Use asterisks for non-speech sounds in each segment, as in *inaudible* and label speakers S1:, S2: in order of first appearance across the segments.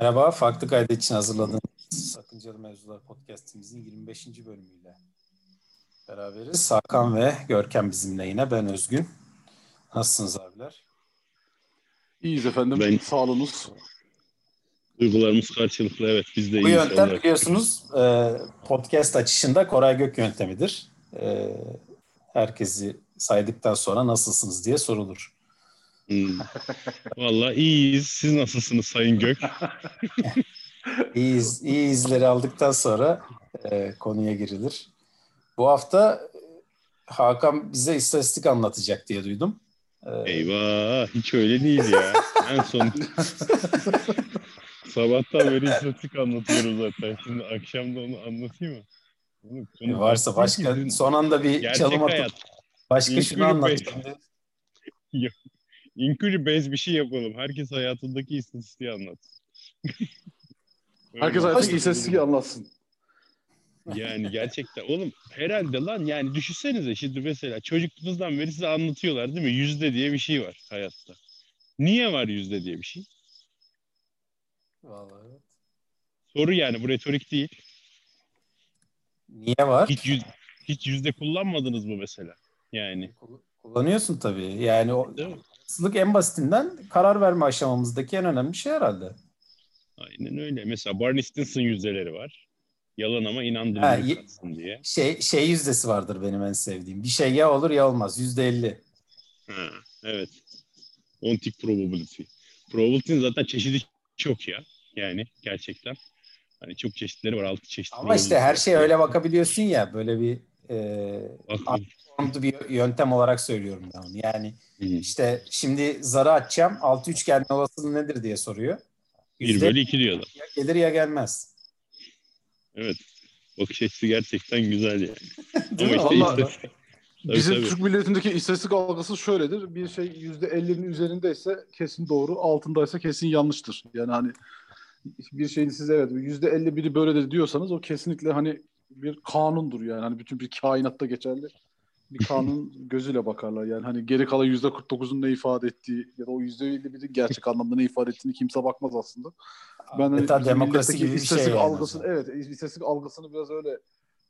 S1: Merhaba, Farklı Kaydı için hazırladığımız Sakıncalı Mevzular podcastimizin 25. bölümüyle beraberiz. Hakan ve Görkem bizimle yine, ben Özgün. Nasılsınız abiler?
S2: İyiyiz efendim, ben... sağolunuz.
S3: Duygularımız karşılıklı, evet biz de
S1: Bu yöntem olarak. biliyorsunuz e, podcast açışında Koray Gök yöntemidir. E, herkesi saydıktan sonra nasılsınız diye sorulur.
S3: Hmm. *laughs* Valla iyiyiz. Siz nasılsınız Sayın Gök? *laughs*
S1: İyiyiz. İyi izleri aldıktan sonra e, konuya girilir. Bu hafta e, Hakan bize istatistik anlatacak diye duydum.
S3: Ee, Eyvah hiç öyle değil ya. *laughs* en son sabahtan beri istatistik anlatıyoruz zaten. Şimdi akşam da onu anlatayım mı?
S1: Onu, e varsa başka son anda bir çalım atıp başka şunu anlatacağım.
S3: Inquiry based bir şey yapalım. Herkes hayatındaki istatistiği anlatsın. *laughs*
S2: Herkes hayatındaki istatistiği anlatsın.
S3: Yani gerçekten oğlum herhalde lan yani düşünsenize şimdi mesela çocukluğunuzdan beri size anlatıyorlar değil mi? Yüzde diye bir şey var hayatta. Niye var yüzde diye bir şey?
S1: Vallahi evet.
S3: Soru yani bu retorik değil.
S1: Niye var?
S3: Hiç, yüz, hiç yüzde kullanmadınız mı mesela? Yani.
S1: Kullanıyorsun tabii. Yani o Haksızlık en basitinden karar verme aşamamızdaki en önemli şey herhalde.
S3: Aynen öyle. Mesela Barney Stinson yüzdeleri var. Yalan ama inandırıcı katsın diye.
S1: Şey, şey yüzdesi vardır benim en sevdiğim. Bir şey ya olur ya olmaz. Yüzde elli.
S3: Ha, evet. Ontic probability. Probability'nin zaten çeşidi çok ya. Yani gerçekten. Hani çok çeşitleri var. Altı çeşit.
S1: Ama işte her şey öyle bakabiliyorsun ya. Böyle bir e, bir yöntem olarak söylüyorum ben onu. Yani hmm. işte şimdi zarı açacağım. Altı üçgen olasılığı nedir diye soruyor.
S3: 1 bölü 2 diyorlar.
S1: Ya gelir ya gelmez.
S3: Evet. Bakış açısı gerçekten güzel yani. *laughs*
S2: Değil Ama mi? Işte Vallahi, istatistik... Bizim tabii, Türk milletindeki istatistik algısı şöyledir. Bir şey yüzde 50'nin üzerindeyse kesin doğru, altındaysa kesin yanlıştır. Yani hani bir şeyin size evet yüzde elli biri böyledir diyorsanız o kesinlikle hani bir kanundur yani. Hani bütün bir kainatta geçerli bir kanun *laughs* gözüyle bakarlar. Yani hani geri kalan yüzde 49'un ne ifade ettiği ya da o yüzde 51'in gerçek anlamda ne ifade ettiğini kimse bakmaz aslında.
S1: Ben hani demokrasi gibi bir şey yani
S2: algısını, evet istatistik algısını biraz öyle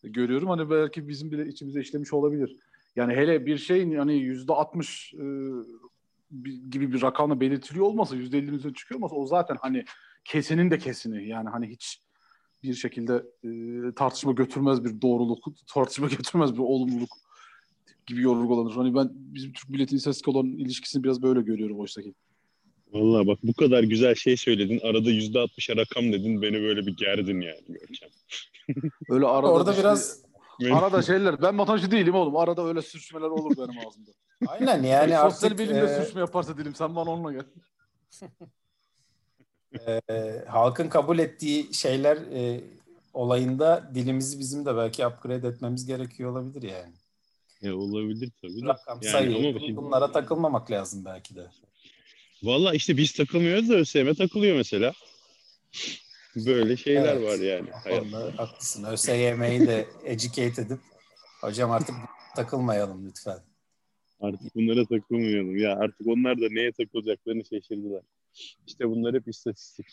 S2: görüyorum. Hani belki bizim bile içimize işlemiş olabilir. Yani hele bir şeyin hani yüzde 60 e, gibi bir rakamla belirtiliyor olmasa yüzde 50'nin üzerine çıkıyor olmasa o zaten hani kesinin de kesini yani hani hiç bir şekilde e, tartışma götürmez bir doğruluk, tartışma *laughs* götürmez bir olumluluk gibi yorumlanır. Hani ben bizim Türk milleti istatistik olan ilişkisini biraz böyle görüyorum oysa ki.
S3: Valla bak bu kadar güzel şey söyledin. Arada yüzde altmışa rakam dedin. Beni böyle bir gerdin yani Görkem. *laughs*
S2: öyle arada Orada işte, biraz arada *laughs* şeyler. Ben matematikçi değilim oğlum. Arada öyle sürçmeler olur benim ağzımda.
S1: Aynen yani artık.
S2: Sosyal bilimde e... sürçme yaparsa dilim sen bana onunla gel.
S1: E, halkın kabul ettiği şeyler e, olayında dilimizi bizim de belki upgrade etmemiz gerekiyor olabilir yani.
S3: Ya olabilir tabii.
S1: Rakam yani sayı. Ama şimdi... Bunlara takılmamak lazım belki de.
S3: Valla işte biz takılmıyoruz da ÖSYM takılıyor mesela. Böyle şeyler evet. var yani.
S1: Hayatta. Haklısın. ÖSYM'yi de educate edip hocam artık takılmayalım lütfen.
S3: Artık bunlara takılmayalım. Ya artık onlar da neye takılacaklarını şaşırdılar. İşte bunlar hep istatistik.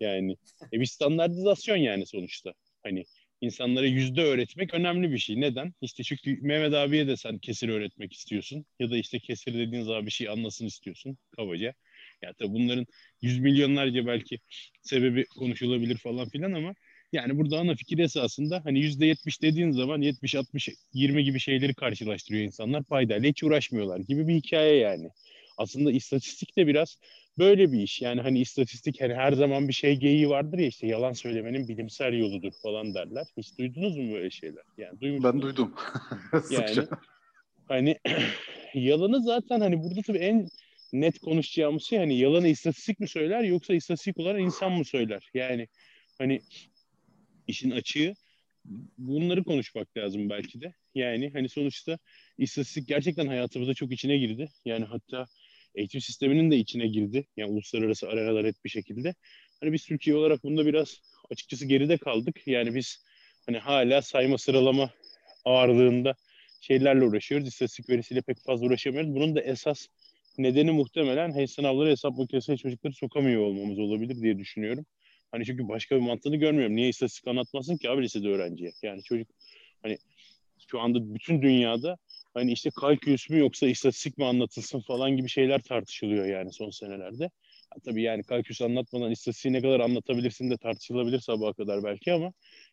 S3: Yani e bir standartizasyon yani sonuçta. Hani insanlara yüzde öğretmek önemli bir şey. Neden? İşte çünkü Mehmet abiye de sen kesir öğretmek istiyorsun. Ya da işte kesir dediğin zaman bir şey anlasın istiyorsun kabaca. Ya tabii bunların yüz milyonlarca belki sebebi konuşulabilir falan filan ama yani burada ana fikir esasında hani yüzde yetmiş dediğin zaman yetmiş, altmış, yirmi gibi şeyleri karşılaştırıyor insanlar. Paydayla hiç uğraşmıyorlar gibi bir hikaye yani. Aslında istatistik de biraz böyle bir iş. Yani hani istatistik hani her zaman bir şey geyiği vardır ya işte yalan söylemenin bilimsel yoludur falan derler. Hiç duydunuz mu böyle şeyler? Yani
S2: duymuşsunuz. Ben duydum. *laughs*
S3: yani hani *clears throat* yalanı zaten hani burada tabii en net konuşacağımız şey hani yalanı istatistik mi söyler yoksa istatistik olarak insan mı söyler? Yani hani işin açığı bunları konuşmak lazım belki de. Yani hani sonuçta istatistik gerçekten hayatımıza çok içine girdi. Yani hatta eğitim sisteminin de içine girdi. Yani uluslararası arenalar et bir şekilde. Hani biz Türkiye olarak bunda biraz açıkçası geride kaldık. Yani biz hani hala sayma sıralama ağırlığında şeylerle uğraşıyoruz. İstatistik verisiyle pek fazla uğraşamıyoruz. Bunun da esas nedeni muhtemelen hey sınavları hesap makinesine çocukları sokamıyor olmamız olabilir diye düşünüyorum. Hani çünkü başka bir mantığını görmüyorum. Niye istatistik anlatmasın ki abi lisede öğrenciye? Yani çocuk hani şu anda bütün dünyada hani işte kalkülüs mü yoksa istatistik mi anlatılsın falan gibi şeyler tartışılıyor yani son senelerde. Ha, tabii yani kalkülüs anlatmadan istatistiği ne kadar anlatabilirsin de tartışılabilir sabaha kadar belki ama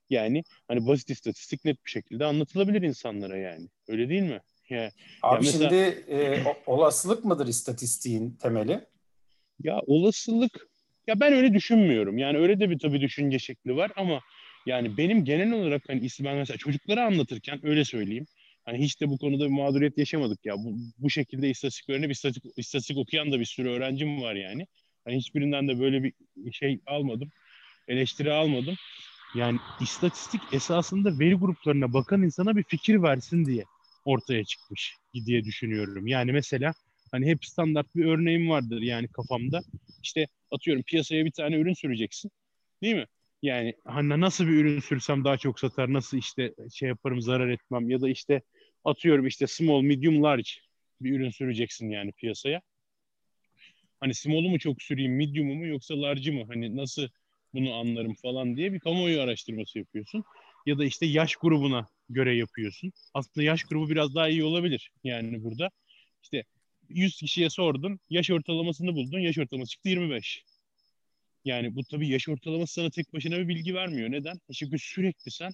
S3: yani hani basit istatistik net bir şekilde anlatılabilir insanlara yani. Öyle değil mi?
S1: Yani, Abi mesela, şimdi e, olasılık mıdır istatistiğin temeli?
S3: Ya olasılık ya ben öyle düşünmüyorum. Yani öyle de bir tabii düşünce şekli var ama yani benim genel olarak hani ben mesela çocuklara anlatırken öyle söyleyeyim. Hani hiç de bu konuda bir mağduriyet yaşamadık ya. Bu, bu şekilde istatistik öğrenip istatistik, istatistik okuyan da bir sürü öğrencim var yani. Hani hiçbirinden de böyle bir şey almadım. Eleştiri almadım. Yani istatistik esasında veri gruplarına bakan insana bir fikir versin diye ortaya çıkmış diye düşünüyorum. Yani mesela hani hep standart bir örneğim vardır yani kafamda. İşte atıyorum piyasaya bir tane ürün süreceksin. Değil mi? Yani hani nasıl bir ürün sürsem daha çok satar, nasıl işte şey yaparım zarar etmem ya da işte atıyorum işte small, medium, large bir ürün süreceksin yani piyasaya. Hani small'u mu çok süreyim, medium'u mu yoksa large'ı mı? Hani nasıl bunu anlarım falan diye bir kamuoyu araştırması yapıyorsun. Ya da işte yaş grubuna göre yapıyorsun. Aslında yaş grubu biraz daha iyi olabilir yani burada. İşte 100 kişiye sordun, yaş ortalamasını buldun, yaş ortalaması çıktı 25. Yani bu tabii yaş ortalaması sana tek başına bir bilgi vermiyor. Neden? Çünkü sürekli sen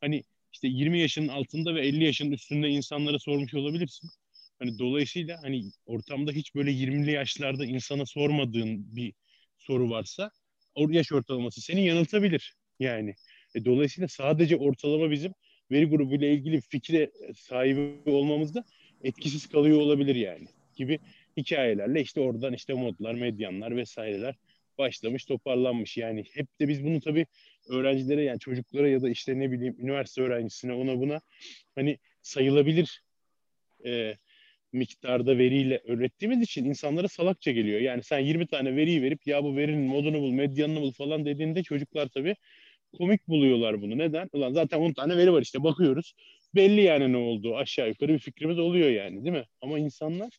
S3: hani işte 20 yaşının altında ve 50 yaşının üstünde insanlara sormuş olabilirsin. Hani dolayısıyla hani ortamda hiç böyle 20'li yaşlarda insana sormadığın bir soru varsa o yaş ortalaması seni yanıltabilir yani. E, dolayısıyla sadece ortalama bizim veri grubuyla ilgili fikre sahibi olmamızda etkisiz kalıyor olabilir yani gibi hikayelerle işte oradan işte modlar, medyanlar vesaireler başlamış, toparlanmış. Yani hep de biz bunu tabii öğrencilere yani çocuklara ya da işte ne bileyim üniversite öğrencisine ona buna hani sayılabilir e, miktarda veriyle öğrettiğimiz için insanlara salakça geliyor. Yani sen 20 tane veriyi verip ya bu verinin modunu bul, medyanını bul falan dediğinde çocuklar tabii komik buluyorlar bunu. Neden? Ulan zaten 10 tane veri var işte bakıyoruz. Belli yani ne olduğu aşağı yukarı bir fikrimiz oluyor yani değil mi? Ama insanlar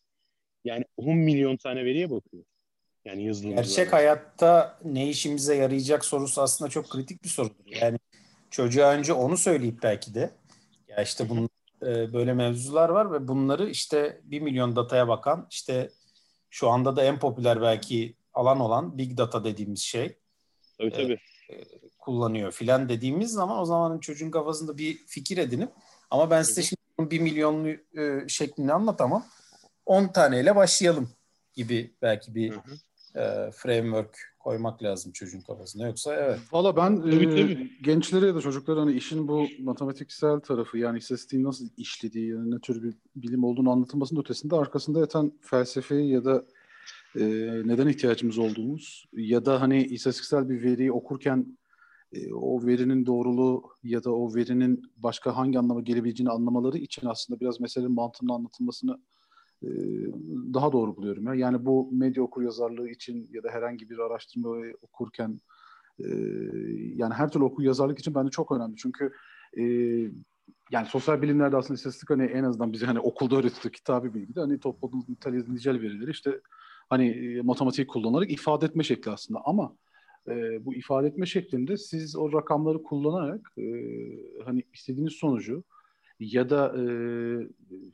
S3: yani 10 milyon tane veriye bakıyor. Yani yazılımcılar.
S1: Gerçek hayatta ne işimize yarayacak sorusu aslında çok kritik bir sorudur. Yani çocuğa önce onu söyleyip belki de ya işte bunun e, böyle mevzular var ve bunları işte bir milyon dataya bakan işte şu anda da en popüler belki alan olan big data dediğimiz şey.
S3: Tabii tabii.
S1: E, kullanıyor filan dediğimiz zaman o zamanın çocuğun kafasında bir fikir edinip ama ben size şimdi bir milyonlu e, şeklini anlatamam. 10 taneyle başlayalım gibi belki bir hı hı. E, framework koymak lazım çocuğun kafasına. Yoksa evet.
S2: Valla ben tabii, e, tabii. gençlere ya da çocuklara hani işin bu matematiksel tarafı yani istatistiğin nasıl işlediği, yani ne tür bir bilim olduğunu anlatılmasının ötesinde arkasında yatan felsefeyi ya da e, neden ihtiyacımız olduğumuz ya da hani istatistiksel bir veriyi okurken e, o verinin doğruluğu ya da o verinin başka hangi anlama gelebileceğini anlamaları için aslında biraz meselenin mantığının anlatılmasını daha doğru buluyorum. Ya. Yani bu medya okur yazarlığı için ya da herhangi bir araştırma okurken yani her türlü okur yazarlık için bence çok önemli. Çünkü yani sosyal bilimlerde aslında istatistik hani en azından bize hani okulda öğretildiği kitabı bilgide hani topladığımız nitelikli nicel verileri işte hani matematik kullanarak ifade etme şekli aslında ama e, bu ifade etme şeklinde siz o rakamları kullanarak e, hani istediğiniz sonucu ya da e,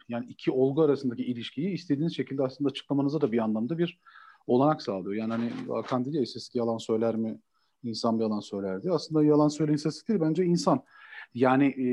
S2: yani iki olgu arasındaki ilişkiyi istediğiniz şekilde aslında açıklamanıza da bir anlamda bir olanak sağlıyor. Yani hani Hakan dedi ya istatistik yalan söyler mi? İnsan bir yalan söyler diye. Aslında yalan söyleyen istatistik değil bence insan. Yani e,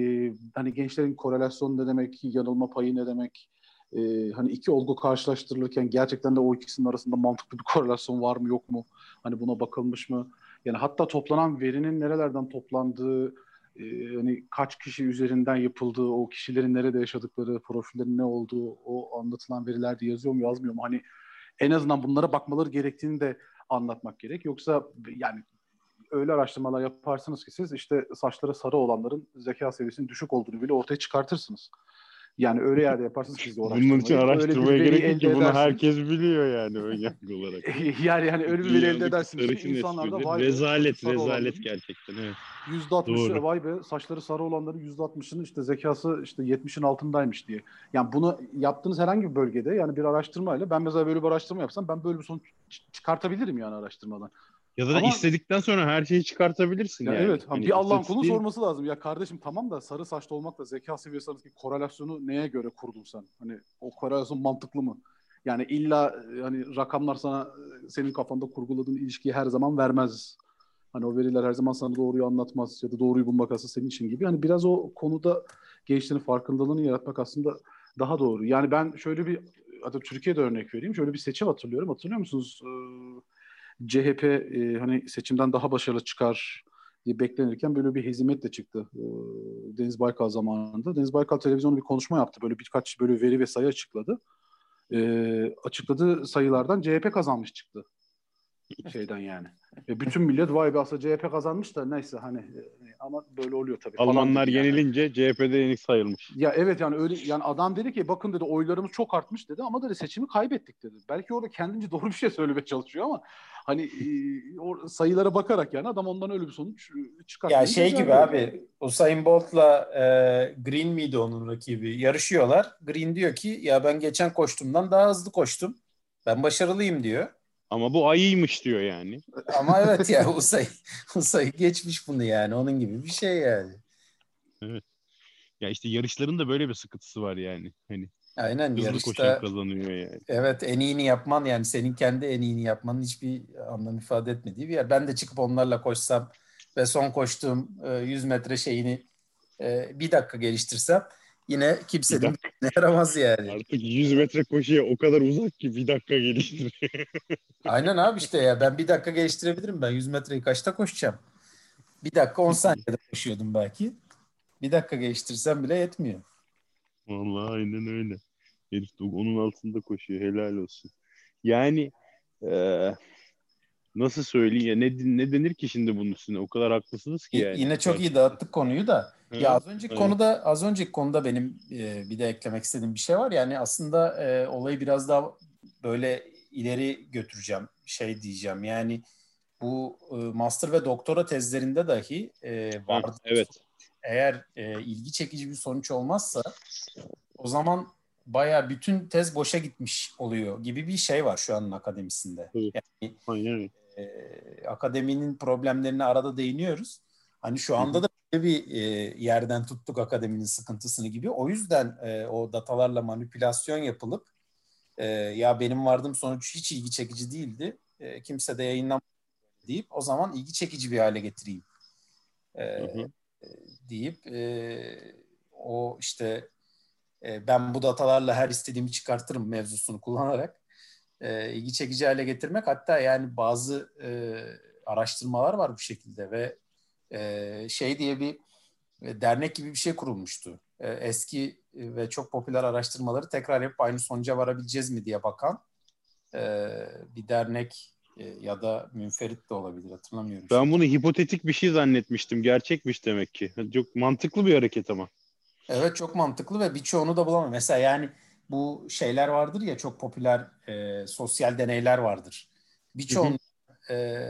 S2: hani gençlerin korelasyonu ne demek, yanılma payı ne demek, e, hani iki olgu karşılaştırılırken gerçekten de o ikisinin arasında mantıklı bir korelasyon var mı yok mu? Hani buna bakılmış mı? Yani hatta toplanan verinin nerelerden toplandığı, e, hani kaç kişi üzerinden yapıldığı, o kişilerin nerede yaşadıkları, profillerin ne olduğu, o anlatılan verilerde yazıyor mu yazmıyor mu? Hani en azından bunlara bakmaları gerektiğini de anlatmak gerek. Yoksa yani öyle araştırmalar yaparsınız ki siz işte saçları sarı olanların zeka seviyesinin düşük olduğunu bile ortaya çıkartırsınız. Yani öyle yerde yaparsınız siz de
S3: Bunun için araştırmaya gerek yok ki bunu herkes biliyor yani ön yargı olarak. *laughs*
S2: yani yani öyle bir veri elde edersiniz. İnsanlar da
S3: vay rezalet rezalet gerçekten evet.
S2: Yüzde altmışı vay be saçları sarı olanların yüzde altmışının işte zekası işte yetmişin altındaymış diye. Yani bunu yaptığınız herhangi bir bölgede yani bir araştırmayla ben mesela böyle bir araştırma yapsam ben böyle bir sonuç çıkartabilirim yani araştırmadan.
S3: Ya da
S2: Ama-
S3: istedikten sonra her şeyi çıkartabilirsin
S2: Ya
S3: yani.
S2: evet.
S3: Hani
S2: bir Allah'ın kulu
S3: istatistiğin-
S2: sorması lazım. Ya kardeşim tamam da sarı saçlı olmakla zeka seviyesi arasındaki korelasyonu neye göre kurdun sen? Hani o korelasyon mantıklı mı? Yani illa e, hani rakamlar sana e, senin kafanda kurguladığın ilişkiyi her zaman vermez. Hani o veriler her zaman sana doğruyu anlatmaz ya da doğruyu bulmak aslında senin için gibi. Hani biraz o konuda gençlerin farkındalığını yaratmak aslında daha doğru. Yani ben şöyle bir hatta Türkiye'de örnek vereyim. Şöyle bir seçim hatırlıyorum. Hatırlıyor musunuz? Ee, CHP e, hani seçimden daha başarılı çıkar diye beklenirken böyle bir hezimet de çıktı e, Deniz Baykal zamanında. Deniz Baykal televizyonda bir konuşma yaptı. Böyle birkaç böyle veri ve sayı açıkladı. E, açıkladığı sayılardan CHP kazanmış çıktı. Şeyden yani. Ve bütün millet vay be aslında CHP kazanmış da neyse hani e, ama böyle oluyor tabii. falan
S3: Almanlar
S2: yani.
S3: yenilince CHP'de yenik sayılmış.
S2: Ya evet yani öyle yani adam dedi ki bakın dedi oylarımız çok artmış dedi ama dedi seçimi kaybettik dedi. Belki orada kendince doğru bir şey söylemeye çalışıyor ama hani e, o sayılara bakarak yani adam ondan öyle bir sonuç e, çıkartmaya
S1: Ya şey gibi abi Usain Bolt'la e, Green miydi onun rakibi? Yarışıyorlar. Green diyor ki ya ben geçen koştumdan daha hızlı koştum. Ben başarılıyım diyor.
S3: Ama bu ayıymış diyor yani.
S1: Ama *laughs* evet ya Usain, Usain geçmiş bunu yani. Onun gibi bir şey yani.
S3: Ya işte yarışların da böyle bir sıkıntısı var yani. Hani
S1: Aynen
S3: hızlı
S1: yarışta
S3: koşan kazanıyor yani.
S1: evet en iyini yapman yani senin kendi en iyini yapmanın hiçbir anlam ifade etmediği bir yer. Ben de çıkıp onlarla koşsam ve son koştuğum e, 100 metre şeyini e, bir dakika geliştirsem yine kimsenin ne yaramaz yani.
S3: Artık 100 metre koşuya o kadar uzak ki bir dakika geliştiriyor. *laughs*
S1: Aynen abi işte ya ben bir dakika geliştirebilirim. Ben 100 metreyi kaçta koşacağım? Bir dakika 10 saniyede koşuyordum belki. Bir dakika geliştirsem bile yetmiyor.
S3: Vallahi aynen öyle. Herif onun altında koşuyor. Helal olsun. Yani eee, nasıl söyleyeyim ya ne, ne denir ki şimdi bunun üstüne? O kadar haklısınız ki yani.
S1: Yine çok iyi dağıttık konuyu da.
S3: Evet,
S1: Ya az önceki
S3: evet.
S1: konuda az önceki konuda benim e, bir de eklemek istediğim bir şey var. Yani aslında e, olayı biraz daha böyle ileri götüreceğim. Şey diyeceğim. Yani bu e, master ve doktora tezlerinde dahi e, vardı.
S3: evet.
S1: Eğer e, ilgi çekici bir sonuç olmazsa o zaman baya bütün tez boşa gitmiş oluyor gibi bir şey var şu anın akademisinde. Yani
S3: Aynen
S1: e, akademinin problemlerine arada değiniyoruz. Hani şu anda da böyle bir e, yerden tuttuk akademinin sıkıntısını gibi. O yüzden e, o datalarla manipülasyon yapılıp e, ya benim vardığım sonuç hiç ilgi çekici değildi. E, kimse de yayınlamadı deyip o zaman ilgi çekici bir hale getireyim. E,
S3: Hı hı.
S1: e, deyip e, o işte e, ben bu datalarla her istediğimi çıkartırım mevzusunu kullanarak e, ilgi çekici hale getirmek. Hatta yani bazı e, araştırmalar var bu şekilde ve e, şey diye bir e, dernek gibi bir şey kurulmuştu. E, eski ve çok popüler araştırmaları tekrar yapıp aynı sonuca varabileceğiz mi diye bakan e, bir dernek e, ya da münferit de olabilir hatırlamıyorum.
S3: Ben bunu hipotetik bir şey zannetmiştim. Gerçekmiş demek ki. Çok mantıklı bir hareket ama.
S1: Evet çok mantıklı ve birçoğunu da bulamam. Mesela yani bu şeyler vardır ya çok popüler e, sosyal deneyler vardır. Birçoğun e,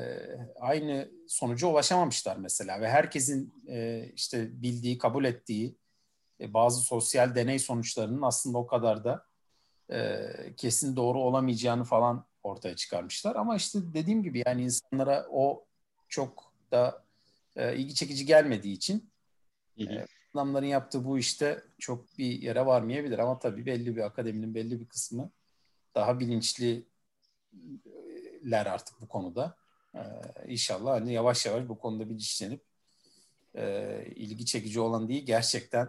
S1: aynı sonuca ulaşamamışlar mesela ve herkesin e, işte bildiği, kabul ettiği e, bazı sosyal deney sonuçlarının aslında o kadar da e, kesin doğru olamayacağını falan ortaya çıkarmışlar. Ama işte dediğim gibi yani insanlara o çok da e, ilgi çekici gelmediği için Evet. Adamların yaptığı bu işte çok bir yere varmayabilir ama tabii belli bir akademinin belli bir kısmı daha bilinçliler artık bu konuda. Ee, inşallah hani yavaş yavaş bu konuda bilinçlenip e, ilgi çekici olan değil gerçekten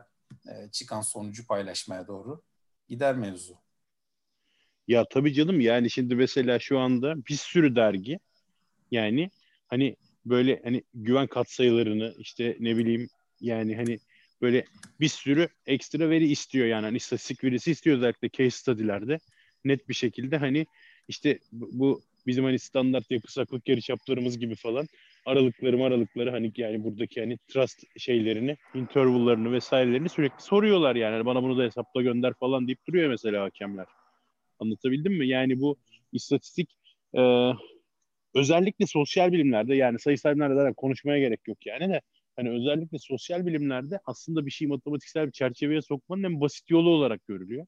S1: e, çıkan sonucu paylaşmaya doğru gider mevzu.
S3: Ya tabii canım yani şimdi mesela şu anda bir sürü dergi yani hani böyle hani güven katsayılarını işte ne bileyim yani hani böyle bir sürü ekstra veri istiyor yani. Hani istatistik verisi istiyor özellikle case study'lerde. Net bir şekilde hani işte bu, bizim hani standart yakısaklık yarış yaptığımız gibi falan aralıkları aralıkları hani yani buradaki hani trust şeylerini intervallarını vesairelerini sürekli soruyorlar yani. Hani bana bunu da hesapla gönder falan deyip duruyor mesela hakemler. Anlatabildim mi? Yani bu istatistik e, özellikle sosyal bilimlerde yani sayısal bilimlerde zaten konuşmaya gerek yok yani de hani özellikle sosyal bilimlerde aslında bir şeyi matematiksel bir çerçeveye sokmanın en basit yolu olarak görülüyor.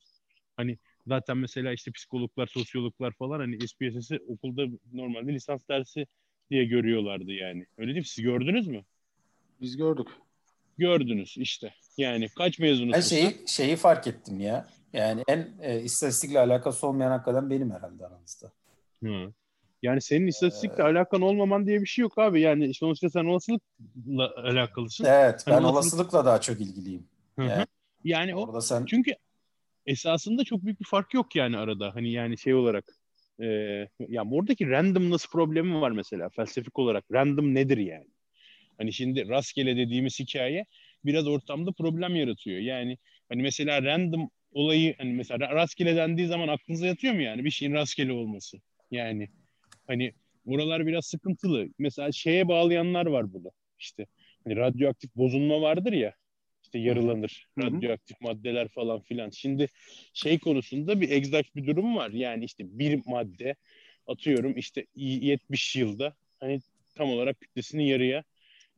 S3: Hani zaten mesela işte psikologlar, sosyologlar falan hani SPSS'i okulda normalde lisans dersi diye görüyorlardı yani. Öyle değil mi? Siz gördünüz mü?
S2: Biz gördük.
S3: Gördünüz işte. Yani kaç mezunuz?
S1: Ben şeyi, şeyi fark ettim ya. Yani en e, istatistikle alakası olmayan hakikaten benim herhalde aranızda.
S3: Hı. Yani senin istatistikle alakan olmaman diye bir şey yok abi. Yani sonuçta sen olasılıkla alakalısın.
S1: Evet, ben
S3: Hani olasılık-
S1: olasılıkla daha çok ilgiliyim. Yani
S3: Yani o
S1: orada sen
S3: çünkü esasında çok büyük bir fark yok yani arada. Hani yani şey olarak e, ya oradaki randomness problemi var mesela felsefik olarak. Random nedir yani? Hani şimdi rastgele dediğimiz hikaye biraz ortamda problem yaratıyor. Yani hani mesela random olayı hani mesela rastgele dendiği zaman aklınıza yatıyor mu yani bir şeyin rastgele olması? Yani hani buralar biraz sıkıntılı. Mesela şeye bağlayanlar var burada. İşte hani radyoaktif bozulma vardır ya işte yarılanır radyoaktif maddeler falan filan. Şimdi şey konusunda bir egzakt bir durum var. Yani işte bir madde atıyorum işte 70 yılda hani tam olarak kütlesini yarıya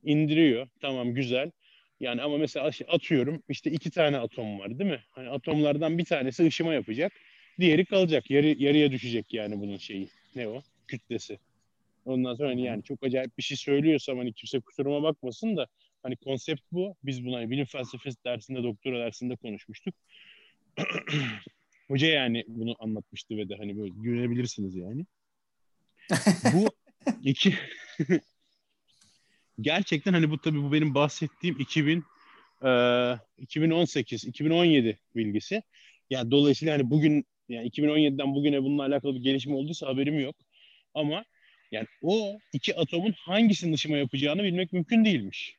S3: indiriyor. Tamam güzel. Yani ama mesela atıyorum işte iki tane atom var değil mi? Hani atomlardan bir tanesi ışıma yapacak. Diğeri kalacak. Yarı, yarıya düşecek yani bunun şeyi. Ne o? Kütlesi. Ondan sonra hani yani çok acayip bir şey söylüyorsam hani kimse kusuruma bakmasın da hani konsept bu. Biz bunu hani bilim felsefesi dersinde, doktora dersinde konuşmuştuk. *clears throat* Hoca yani bunu anlatmıştı ve de hani böyle güvenebilirsiniz yani. *laughs* bu iki *laughs* gerçekten hani bu tabii bu benim bahsettiğim 2000 e, 2018 2017 bilgisi. Yani dolayısıyla hani bugün yani 2017'den bugüne bununla alakalı bir gelişme olduysa haberim yok. Ama yani o iki atomun hangisinin ışıma yapacağını bilmek mümkün değilmiş.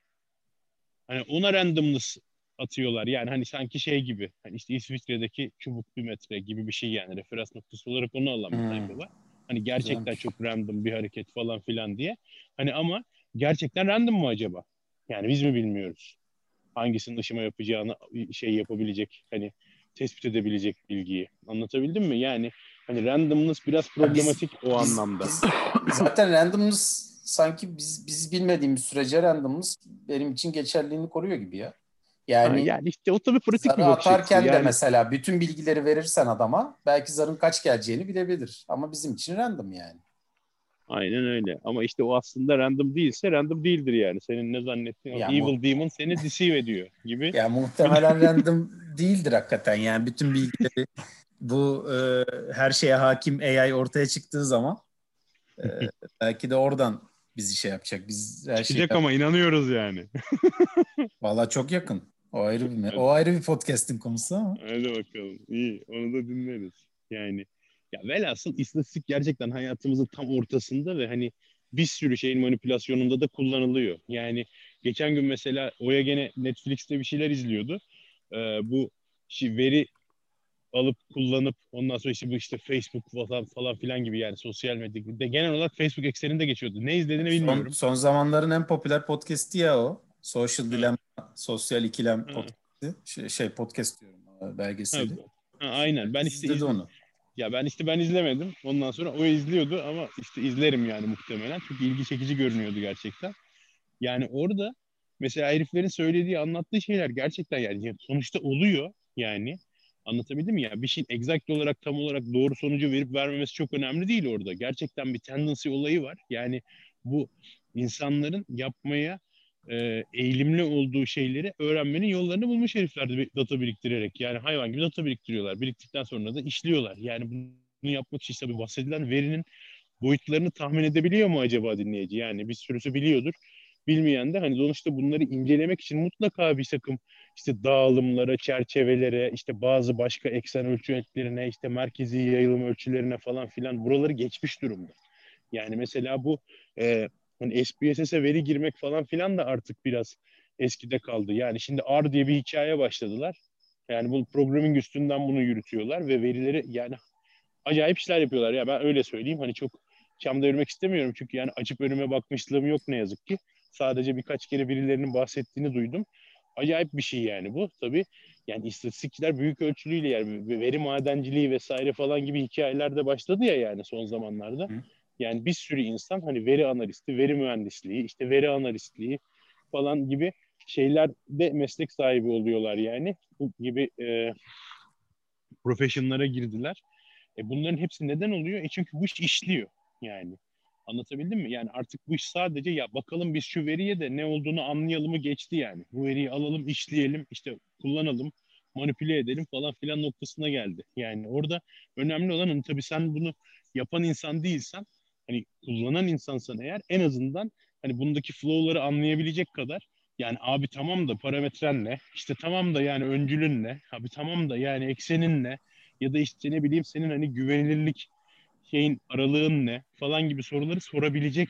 S3: Hani ona randomness atıyorlar. Yani hani sanki şey gibi. Hani işte İsviçre'deki çubuk bir metre gibi bir şey yani. Referans noktası olarak onu bir
S1: Hmm.
S3: Hani gerçekten
S1: Güzelmiş.
S3: çok random bir hareket falan filan diye. Hani ama gerçekten random mı acaba? Yani biz mi bilmiyoruz? Hangisinin ışıma yapacağını şey yapabilecek hani tespit edebilecek bilgiyi. Anlatabildim mi? Yani hani randomness biraz problematik o
S1: Biz-
S3: anlamda.
S1: biz- zaten randomness sanki biz biz bilmediğimiz sürece randomness benim için geçerliliğini koruyor gibi ya.
S3: Ha,
S1: Yani,
S3: yani işte o tabii pratik
S1: zarı
S3: bir bakış
S1: atarken de
S3: Yani-
S1: mesela bütün bilgileri verirsen adama belki zarın kaç geleceğini bilebilir. Ama bizim için random yani.
S3: Aynen öyle. Ama işte o aslında random değilse random değildir yani. Senin ne zannettiğin
S1: Ya
S3: evil demon seni deceive ediyor gibi.
S1: Ya muhtemelen random *laughs* değildir hakikaten. Yani bütün bilgileri bu e, her şeye hakim AI ortaya çıktığı zaman e, *laughs* belki de oradan bizi şey yapacak. Biz her
S3: Çıkacak ama inanıyoruz yani. *laughs*
S1: Valla çok yakın. O ayrı bir o ayrı bir podcast'in konusu ama.
S3: Hadi bakalım. İyi. Onu da dinleriz. Yani ya velhasıl istatistik gerçekten hayatımızın tam ortasında ve hani bir sürü şeyin manipülasyonunda da kullanılıyor. Yani geçen gün mesela Oya gene Netflix'te bir şeyler izliyordu. Ee, bu şey, veri alıp kullanıp ondan sonra işte bu işte Facebook falan falan filan gibi yani sosyal medya. De genel olarak Facebook ekseninde geçiyordu. Ne izlediğini
S1: Son,
S3: bilmiyorum.
S1: son zamanların en popüler podcast'i ya o. Social. Dilemma, Sosyal İkilem podcast'i. Şey, şey podcast diyorum
S3: Ha,
S1: belgeseli.
S3: ha, aynen. Ben işte
S1: İzledi
S3: izledim.
S1: onu.
S3: Ya ben işte ben izlemedim. Ondan sonra o izliyordu ama işte izlerim yani muhtemelen. Çünkü ilgi çekici görünüyordu gerçekten. Yani orada mesela heriflerin söylediği, anlattığı şeyler gerçekten yani sonuçta oluyor yani. Anlatabildim mi ya? Bir şeyin exact olarak tam olarak doğru sonucu verip vermemesi çok önemli değil orada. Gerçekten bir tendency olayı var. Yani bu insanların yapmaya e, eğilimli olduğu şeyleri öğrenmenin yollarını bulmuş herifler data biriktirerek. Yani hayvan gibi data biriktiriyorlar. Biriktikten sonra da işliyorlar. Yani bunu yapmak için tabii bahsedilen verinin boyutlarını tahmin edebiliyor mu acaba dinleyici? Yani bir sürüsü biliyordur. Bilmeyen de hani sonuçta bunları incelemek için mutlaka bir takım işte dağılımlara, çerçevelere, işte bazı başka eksen ölçülerine, işte merkezi yayılım ölçülerine falan filan buraları geçmiş durumda. Yani mesela bu e, hani SPSS'e veri girmek falan filan da artık biraz eskide kaldı. Yani şimdi R diye bir hikaye başladılar. Yani bu programming üstünden bunu yürütüyorlar ve verileri yani acayip işler yapıyorlar. Ya ben öyle söyleyeyim hani çok çam devirmek istemiyorum çünkü yani açıp önüme bakmışlığım yok ne yazık ki. Sadece birkaç kere birilerinin bahsettiğini duydum. Acayip bir şey yani bu. Tabii yani istatistikçiler büyük ölçülüyle yani veri madenciliği vesaire falan gibi hikayeler de başladı ya yani son zamanlarda.
S1: Hı.
S3: Yani bir sürü insan hani veri analisti, veri mühendisliği, işte veri analistliği falan gibi şeylerde meslek sahibi oluyorlar yani. Bu gibi e, professionlara girdiler. E bunların hepsi neden oluyor? E çünkü bu iş işliyor yani. Anlatabildim mi? Yani artık bu iş sadece ya bakalım biz şu veriye de ne olduğunu anlayalımı geçti yani. Bu veriyi alalım, işleyelim, işte kullanalım, manipüle edelim falan filan noktasına geldi. Yani orada önemli olan hani tabii sen bunu yapan insan değilsen hani kullanan insansan eğer en azından hani bundaki flow'ları anlayabilecek kadar yani abi tamam da parametren ne? İşte tamam da yani öncülün ne? Abi tamam da yani eksenin ne? Ya da işte ne bileyim senin hani güvenilirlik şeyin aralığın ne falan gibi soruları sorabilecek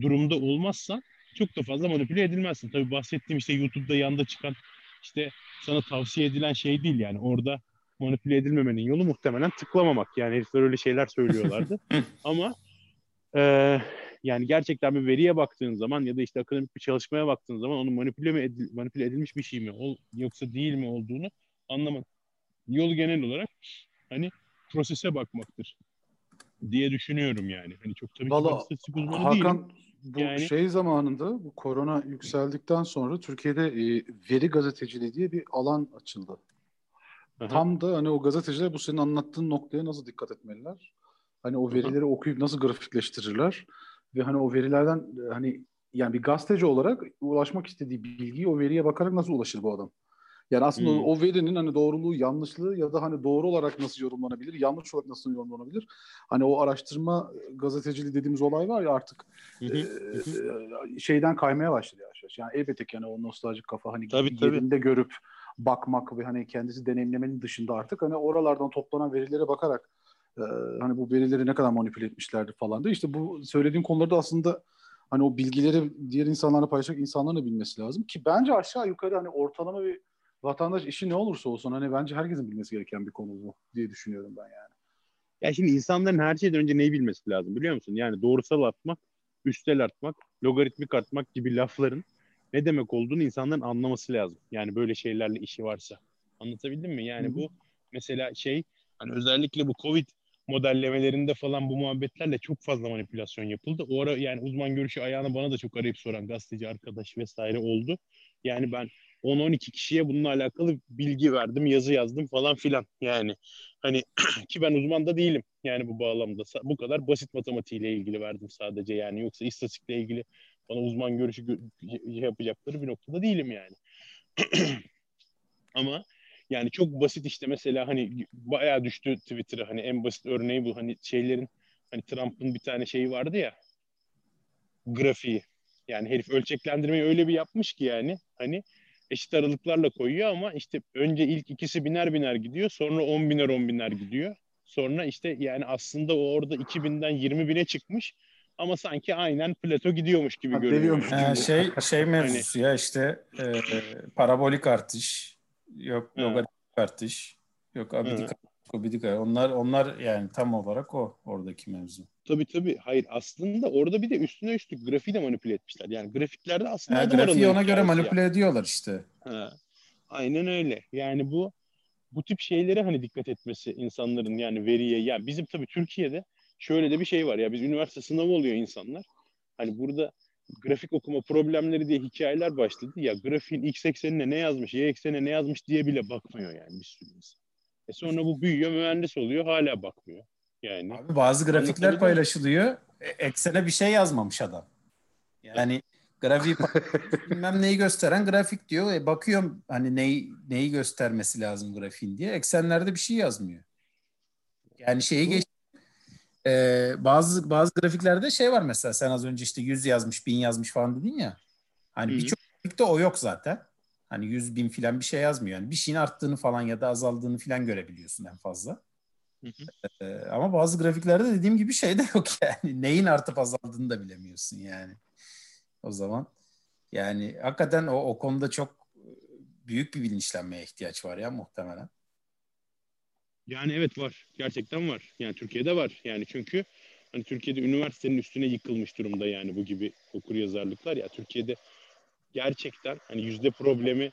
S3: durumda olmazsa çok da fazla manipüle edilmezsin. Tabii bahsettiğim işte YouTube'da yanda çıkan işte sana tavsiye edilen şey değil yani orada manipüle edilmemenin yolu muhtemelen tıklamamak. Yani herifler öyle şeyler söylüyorlardı. *laughs* Ama e, yani gerçekten bir veriye baktığın zaman ya da işte akademik bir çalışmaya baktığın zaman onun manipüle mi edil, manipüle edilmiş bir şey mi ol, yoksa değil mi olduğunu anlamak. Yol genel olarak hani prosese bakmaktır diye düşünüyorum yani. Hani çok tabii
S2: Vallahi,
S3: ki ben uzmanı
S2: Hakan,
S3: değilim.
S2: bu
S3: Yani-
S2: şey zamanında bu korona yükseldikten sonra Türkiye'de e, veri gazeteciliği diye bir alan açıldı.
S3: Aha.
S2: Tam da hani o gazeteciler bu senin anlattığın noktaya nasıl dikkat etmeliler? Hani o verileri okuyup nasıl grafikleştirirler? Ve hani o verilerden e, hani yani bir gazeteci olarak ulaşmak istediği bilgiyi o veriye bakarak nasıl ulaşır bu adam? Yani aslında
S3: Hmm.
S2: o verinin hani doğruluğu, yanlışlığı ya da hani doğru olarak nasıl yorumlanabilir, yanlış olarak nasıl yorumlanabilir? Hani o araştırma gazeteciliği dediğimiz olay var ya artık
S3: Hı hı, hı hı.
S2: e, şeyden kaymaya başladı yavaş yavaş. Yani elbette ki hani o nostaljik kafa hani
S3: Tabii, tabii.
S2: yerinde görüp bakmak ve hani kendisi deneyimlemenin dışında artık hani oralardan toplanan verilere bakarak e, hani bu verileri ne kadar manipüle etmişlerdi falan da işte bu söylediğin konularda aslında hani o bilgileri diğer insanlarla paylaşacak insanların da bilmesi lazım ki bence aşağı yukarı hani ortalama bir vatandaş işi ne olursa olsun hani bence herkesin bilmesi gereken bir konu bu diye düşünüyorum ben yani.
S3: Ya şimdi insanların her şeyden önce neyi bilmesi lazım biliyor musun? Yani doğrusal artmak, üstel artmak, logaritmik artmak gibi lafların ne demek olduğunu insanların anlaması lazım. Yani böyle şeylerle işi varsa. Anlatabildim mi? Yani
S2: Hı
S3: bu mesela şey hani özellikle bu Covid modellemelerinde falan bu muhabbetlerle çok fazla manipülasyon yapıldı. O ara yani uzman görüşü ayağını bana da çok arayıp soran gazeteci arkadaş vesaire oldu. Yani ben 10-12 kişiye bununla alakalı bilgi verdim, yazı yazdım falan filan. Yani hani *clears throat* ki ben uzman da değilim yani bu bağlamda. Bu kadar basit matematiğiyle ilgili verdim sadece yani. Yoksa istatistikle ilgili bana uzman görüşü gö- yapacakları bir noktada değilim yani. *clears throat* Ama yani çok basit işte mesela hani bayağı düştü Twitter'a hani en basit örneği bu hani şeylerin hani Trump'ın bir tane şeyi vardı ya grafiği. Yani herif ölçeklendirmeyi öyle bir yapmış ki yani hani eşit aralıklarla koyuyor ama işte önce ilk ikisi biner biner gidiyor sonra 10 biner 10 biner gidiyor. Sonra işte yani aslında o orada 2000'den 20 bine çıkmış ama sanki aynen plato gidiyormuş gibi görünüyor.
S2: Çünkü-
S1: şey
S3: Hani *laughs*
S1: şey mevzusu ya işte e, parabolik artış yok logaritmik artış yok abidik
S3: Hı.
S1: Abidik onlar onlar yani tam olarak o oradaki mevzu.
S3: Tabii tabii. Hayır aslında orada bir de üstüne üstlük grafiği de manipüle etmişler. Yani grafiklerde aslında
S1: Ha, grafiği ona göre manipüle ediyorlar işte.
S3: Ha, aynen öyle. Yani bu bu tip şeylere hani dikkat etmesi insanların yani veriye ya bizim tabii Türkiye'de şöyle de bir şey var ya biz üniversite sınavı oluyor insanlar. Hani burada grafik okuma problemleri diye hikayeler başladı. Ya grafiğin x eksenine ne yazmış, y eksenine ne yazmış diye bile bakmıyor yani bir sürü insan. E sonra bu büyüyor, mühendis oluyor, hala bakmıyor. Yani
S1: Abi bazı grafikler paylaşılıyor. e, Eksene bir şey yazmamış adam. Yani grafiği *laughs* bilmem neyi gösteren grafik diyor. E bakıyorum hani neyi neyi göstermesi lazım grafiğin diye. Eksenlerde bir şey yazmıyor. Yani şeyi geç e, bazı bazı grafiklerde şey var mesela sen az önce işte 100 yazmış, 1000 yazmış falan dedin ya. Hani birçok grafikte o yok zaten. Hani 100 bin falan bir şey yazmıyor. Yani bir şeyin arttığını falan ya da azaldığını falan görebiliyorsun en fazla.
S3: Hı hı.
S1: Ee, ama bazı grafiklerde dediğim gibi şey de yok *laughs* yani. Neyin artıp azaldığını da bilemiyorsun yani. O zaman yani hakikaten o, o konuda çok büyük bir bilinçlenmeye ihtiyaç var ya muhtemelen.
S3: Yani evet var. Gerçekten var. Yani Türkiye'de var. Yani çünkü hani Türkiye'de üniversitenin üstüne yıkılmış durumda yani bu gibi okur yazarlıklar ya Türkiye'de gerçekten hani yüzde problemi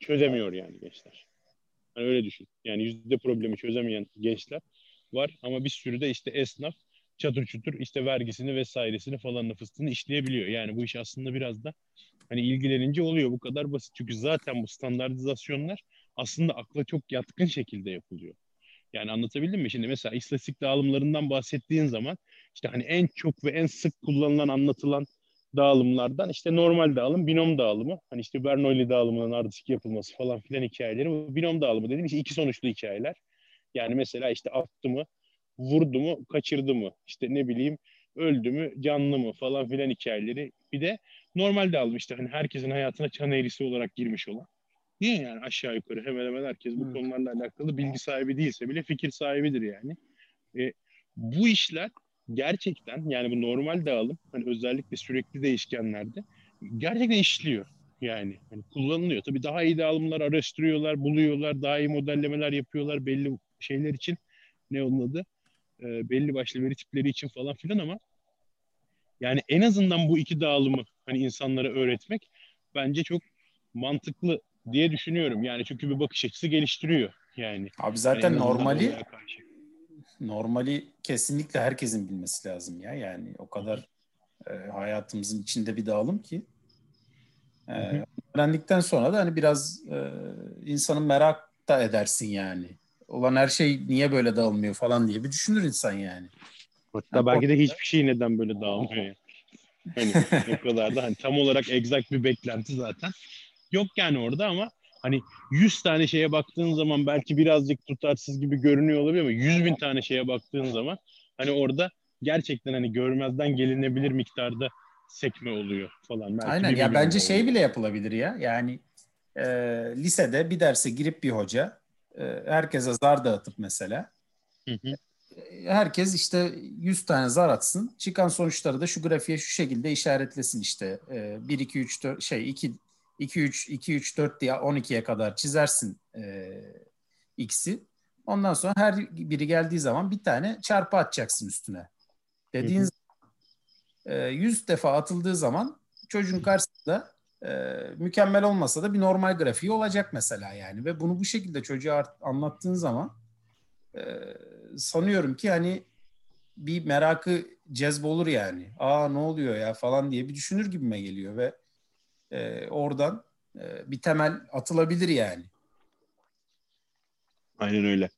S3: çözemiyor yani gençler. Hani öyle düşün. Yani yüzde problemi çözemeyen gençler var ama bir sürü de işte esnaf çatır çutur işte vergisini vesairesini falan fıstığını işleyebiliyor. Yani bu iş aslında biraz da hani ilgilenince oluyor. Bu kadar basit. Çünkü zaten bu standartizasyonlar aslında akla çok yatkın şekilde yapılıyor. Yani anlatabildim mi? Şimdi mesela istatistik dağılımlarından bahsettiğin zaman işte hani en çok ve en sık kullanılan anlatılan dağılımlardan işte normal dağılım, binom dağılımı. Hani işte Bernoulli dağılımının ardışık yapılması falan filan hikayeleri. Bu binom dağılımı dediğim işte iki sonuçlu hikayeler. Yani mesela işte attı mı, vurdu mu, kaçırdı mı, işte ne bileyim öldü mü, canlı mı falan filan hikayeleri. Bir de normal dağılım işte hani herkesin hayatına çan eğrisi olarak girmiş olan. Değil yani aşağı yukarı hemen hemen herkes bu konularla alakalı bilgi sahibi değilse bile fikir sahibidir yani. E, bu işler gerçekten yani bu normal dağılım hani özellikle sürekli değişkenlerde gerçekten işliyor. Yani hani kullanılıyor. Tabii daha iyi dağılımlar araştırıyorlar, buluyorlar, daha iyi modellemeler yapıyorlar belli şeyler için. Ne onun adı? E, belli başlı veri tipleri için falan filan ama yani en azından bu iki dağılımı hani insanlara öğretmek bence çok mantıklı diye düşünüyorum. Yani çünkü bir bakış açısı geliştiriyor yani.
S1: Abi zaten
S3: En azından
S1: normali. Normali kesinlikle herkesin bilmesi lazım ya. Yani o kadar e, hayatımızın içinde bir dağılım ki. E,
S3: hı.
S1: öğrendikten sonra da hani biraz e, insanın merak da edersin yani. Olan her şey niye böyle dağılmıyor falan diye bir düşünür insan yani.
S3: Hatta
S1: Yani
S3: belki de hiçbir şey neden böyle dağılmıyor. yani. Hani o kadar da hani tam olarak exact bir beklenti zaten yok yani orada ama hani 100 tane şeye baktığın zaman belki birazcık tutarsız gibi görünüyor olabilir ama 100 bin tane şeye baktığın zaman hani orada gerçekten hani görmezden gelinebilir miktarda sekme oluyor falan. Belki
S1: Aynen ya bence şey
S3: oluyor.
S1: bile yapılabilir ya. Yani e, lisede bir derse girip bir hoca e, herkese zar dağıtıp mesela
S3: Hı hı.
S1: e, herkes işte 100 tane zar atsın. Çıkan sonuçları da şu grafiğe şu şekilde işaretlesin işte. E, 1 2 3 4 şey 2 2 3 2 3 4 diye 12'ye kadar çizersin e, x'i. Ondan sonra her biri geldiği zaman bir tane çarpı atacaksın üstüne. Dediğin e, 100 defa atıldığı zaman çocuğun karşısında e, mükemmel olmasa da bir normal grafiği olacak mesela yani ve bunu bu şekilde çocuğa art- anlattığın zaman e, sanıyorum ki hani bir merakı cezbolur yani. Aa ne oluyor ya falan diye bir düşünür gibime geliyor ve e, oradan e, bir temel atılabilir yani.
S3: Aynen öyle.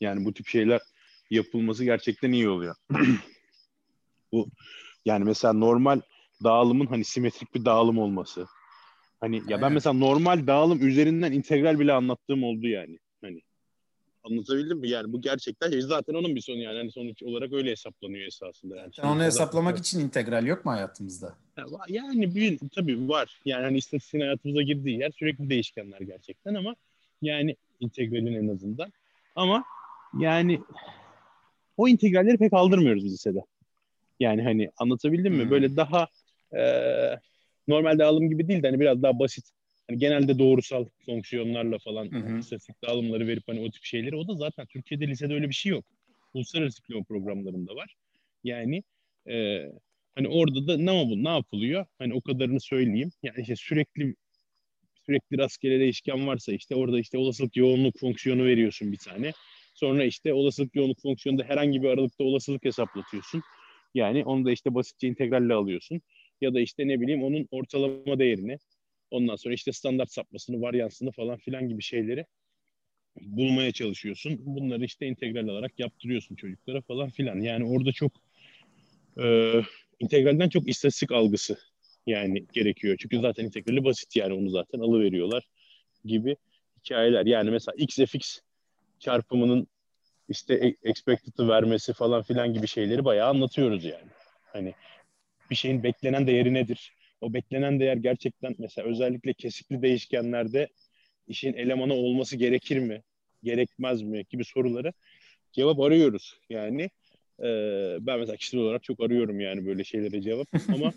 S3: Yani bu tip şeyler yapılması gerçekten iyi oluyor. *clears throat* bu yani mesela normal dağılımın hani simetrik bir dağılım olması. Hani ya ben mesela normal dağılım üzerinden integral bile anlattığım oldu yani. Hani anlatabildim mi? Yani bu gerçekten şey, zaten onun bir sonu yani hani sonuç olarak öyle hesaplanıyor esasında. Yani
S1: Sen onu hesaplamak için integral yok mu hayatımızda?
S3: Va- Yani bir, tabii var. Yani hani istatistiğin hayatımıza girdiği yer sürekli değişkenler gerçekten ama yani integralin en azından. Ama yani o integralleri pek aldırmıyoruz lisede. Yani hani anlatabildim mi?
S1: Hmm.
S3: Böyle daha e, normal dağılım gibi değil de hani biraz daha basit. Hani genelde doğrusal fonksiyonlarla falan
S1: hı.
S3: istatistik dağılımları verip hani o tip şeyleri. O da zaten Türkiye'de lisede öyle bir şey yok. Uluslararası diploma programlarında var. Yani e, hani orada da ne, bu, ne yapılıyor? Hani o kadarını söyleyeyim. Yani işte sürekli sürekli rastgele değişken varsa işte orada işte olasılık yoğunluk fonksiyonu veriyorsun bir tane. Sonra işte olasılık yoğunluk fonksiyonunda herhangi bir aralıkta olasılık hesaplatıyorsun. Yani onu da işte basitçe integralle alıyorsun. Ya da işte ne bileyim onun ortalama değerini ondan sonra işte standart sapmasını, varyansını falan filan gibi şeyleri bulmaya çalışıyorsun. Bunları işte integral olarak yaptırıyorsun çocuklara falan filan. Yani orada çok e, integralden çok istatistik algısı yani gerekiyor. Çünkü zaten integrali basit yani onu zaten alıveriyorlar gibi hikayeler. Yani mesela x fx çarpımının işte e- expected'ı vermesi falan filan gibi şeyleri bayağı anlatıyoruz yani. Hani bir şeyin beklenen değeri nedir? O beklenen değer gerçekten mesela özellikle kesikli değişkenlerde işin elemanı olması gerekir mi? Gerekmez mi? Gibi soruları cevap arıyoruz. Yani e, ben mesela kişisel olarak çok arıyorum yani böyle şeylere cevap ama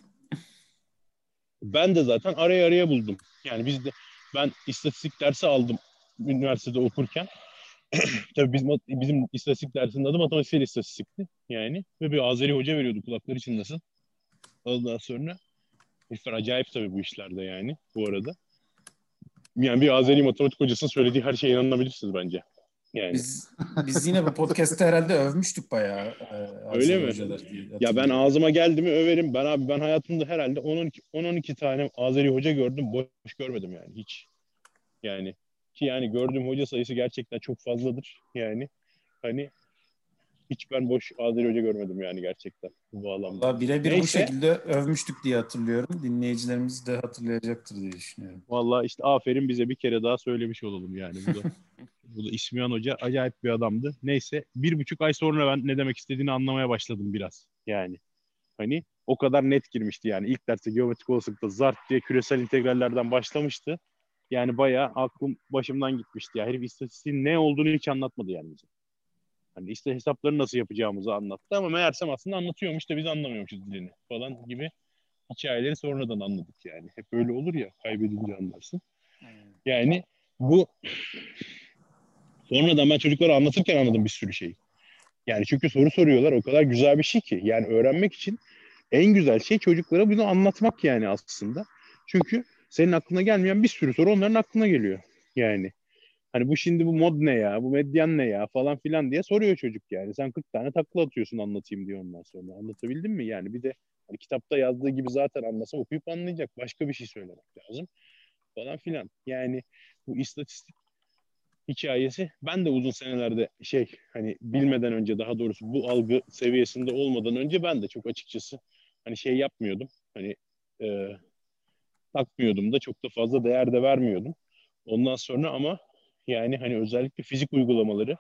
S3: *laughs* ben de zaten araya araya buldum. Yani biz de ben istatistik dersi aldım üniversitede okurken. *clears throat* Tabii bizim, bizim istatistik dersinin adı matematiksel istatistikti yani. Ve bir Azeri hoca veriyordu kulakları çınlasın. Ondan sonra herifler acayip tabii bu işlerde yani bu arada. Yani bir Azeri matematik hocasının söylediği her şeye inanabilirsiniz bence. Yani.
S1: Biz biz yine bu podcast'te herhalde övmüştük bayağı. E,
S3: Öyle mi?
S1: diye
S3: Ya ben ağzıma geldi mi överim. Ben abi ben hayatımda herhalde 10-12 10-12 tane Azeri hoca gördüm. Boş görmedim yani hiç. Yani ki yani gördüğüm hoca sayısı gerçekten çok fazladır. Yani hani hiç ben boş Adil Hoca görmedim yani gerçekten bu bağlamda.
S1: Valla birebir bu şekilde övmüştük diye hatırlıyorum. Dinleyicilerimiz de hatırlayacaktır diye düşünüyorum.
S3: Vallahi işte aferin bize bir kere daha söylemiş olalım yani. Bu da, *laughs* bu da İsmihan Hoca acayip bir adamdı. Neyse bir buçuk ay sonra ben ne demek istediğini anlamaya başladım biraz. Yani hani o kadar net girmişti yani. ilk derste geometrik olasılıkta zart diye küresel integrallerden başlamıştı. Yani bayağı aklım başımdan gitmişti ya. Herif istatistiğin ne olduğunu hiç anlatmadı yani bize. Hani işte hesapları nasıl yapacağımızı anlattı ama meğersem aslında anlatıyormuş da biz anlamıyormuşuz dilini falan gibi hikayeleri sonradan anladık yani. Hep öyle olur ya kaybedince anlarsın. Yani bu sonradan ben çocuklara anlatırken anladım bir sürü şeyi. Yani çünkü soru soruyorlar o kadar güzel bir şey ki. Yani öğrenmek için en güzel şey çocuklara bunu anlatmak yani aslında. Çünkü senin aklına gelmeyen bir sürü soru onların aklına geliyor. Yani hani bu şimdi bu mod ne ya, bu medyan ne ya falan filan diye soruyor çocuk yani. Sen 40 tane takla atıyorsun anlatayım diyor ondan sonra. Anlatabildim mi? Yani bir de hani kitapta yazdığı gibi zaten anlasa okuyup anlayacak. Başka bir şey söylemek lazım falan filan. Yani bu istatistik hikayesi ben de uzun senelerde şey hani bilmeden önce daha doğrusu bu algı seviyesinde olmadan önce ben de çok açıkçası hani şey yapmıyordum. Hani e, takmıyordum da çok da fazla değer de vermiyordum. Ondan sonra ama yani hani özellikle fizik uygulamaları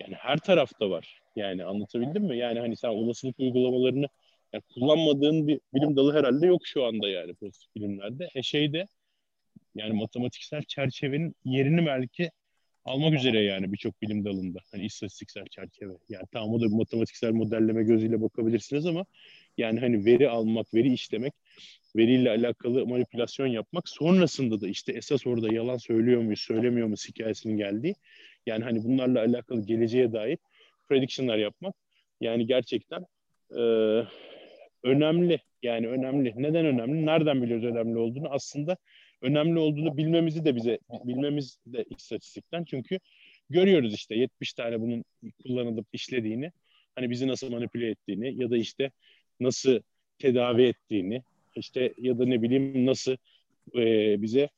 S3: yani her tarafta var. Yani anlatabildim mi? Yani hani sen olasılık uygulamalarını yani kullanmadığın bir bilim dalı herhalde yok şu anda yani pozitif bilimlerde. E şeyde yani matematiksel çerçevenin yerini belki almak üzere yani birçok bilim dalında. Hani istatistiksel çerçeve. Yani tamam o da matematiksel modelleme gözüyle bakabilirsiniz ama yani hani veri almak, veri işlemek, veriyle alakalı manipülasyon yapmak sonrasında da işte esas orada yalan söylüyor muyuz, söylemiyor muyuz hikayesinin geldiği. Yani hani bunlarla alakalı geleceğe dair prediction'lar yapmak yani gerçekten e, önemli. Yani önemli. Neden önemli? Nereden biliyoruz önemli olduğunu? Aslında önemli olduğunu bilmemizi de bize bilmemiz de istatistikten. Çünkü görüyoruz işte 70 tane bunun kullanılıp işlediğini. Hani bizi nasıl manipüle ettiğini ya da işte nasıl tedavi ettiğini işte ya da ne bileyim nasıl e, bize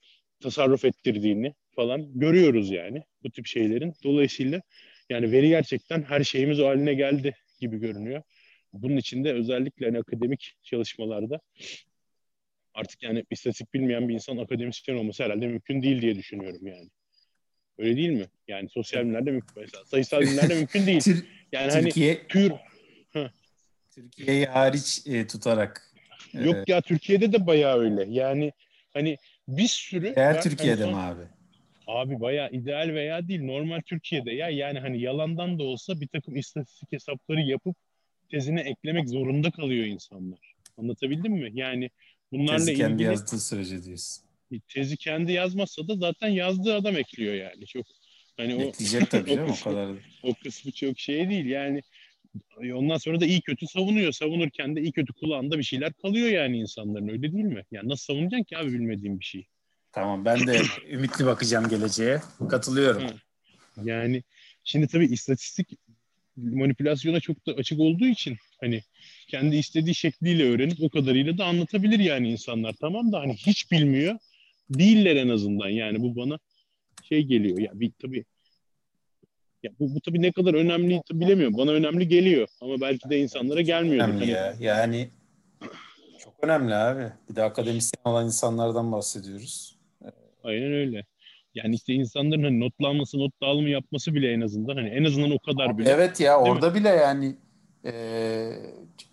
S3: tasarruf ettirdiğini falan görüyoruz yani bu tip şeylerin. Dolayısıyla yani veri gerçekten her şeyimiz o haline geldi gibi görünüyor. Bunun için de özellikle hani akademik çalışmalarda artık yani istatistik bilmeyen bir insan akademisyen olması herhalde mümkün değil diye düşünüyorum yani. Öyle değil mi? Yani sosyal bilimlerde mümkün. Mesela sayısal bilimlerde mümkün değil. *laughs* Yani hani
S1: Türkiye
S3: pür
S1: Türkiye'yi hariç e, tutarak.
S3: Yok ya Türkiye'de de bayağı öyle. Yani hani bir sürü
S1: Eğer Türkiye'de
S3: son-
S1: mi abi?
S3: Abi bayağı ideal veya değil normal Türkiye'de ya yani hani yalandan da olsa bir takım istatistik hesapları yapıp tezine eklemek zorunda kalıyor insanlar. Anlatabildim mi? Yani bunlarla
S1: Tezi kendi
S3: ilgili
S1: yazdığı sürece diyorsun.
S3: tezi kendi yazmazsa da zaten yazdığı adam ekliyor yani. Çok hani o
S1: Ekleyecek tabii
S3: o
S1: canım o
S3: kısmı-
S1: kadar. *laughs*
S3: o kısmı çok şey değil yani. Ondan sonra da iyi kötü savunuyor. Savunurken de iyi kötü kulağında bir şeyler kalıyor yani insanların öyle değil mi? Yani nasıl savunacaksın ki abi bilmediğin bir şeyi?
S1: Tamam ben de *clears throat* ümitli bakacağım geleceğe. Katılıyorum.
S3: Yani şimdi tabii istatistik manipülasyona çok da açık olduğu için hani kendi istediği şekliyle öğrenip o kadarıyla da anlatabilir yani insanlar. Tamam da hani hiç bilmiyor değiller en azından yani bu bana şey geliyor ya bir tabii ya bu, bu tabii ne kadar önemli bilemiyorum. Bana önemli geliyor ama belki de insanlara gelmiyor.
S1: Önemli ya. Yani çok önemli abi. Bir de akademisyen olan insanlardan bahsediyoruz.
S3: Aynen öyle. Yani işte insanların hani notlanması, not dağılımı yapması bile en azından hani en azından o kadar bile.
S1: Evet ya
S3: Değil mi?
S1: orada bile yani e,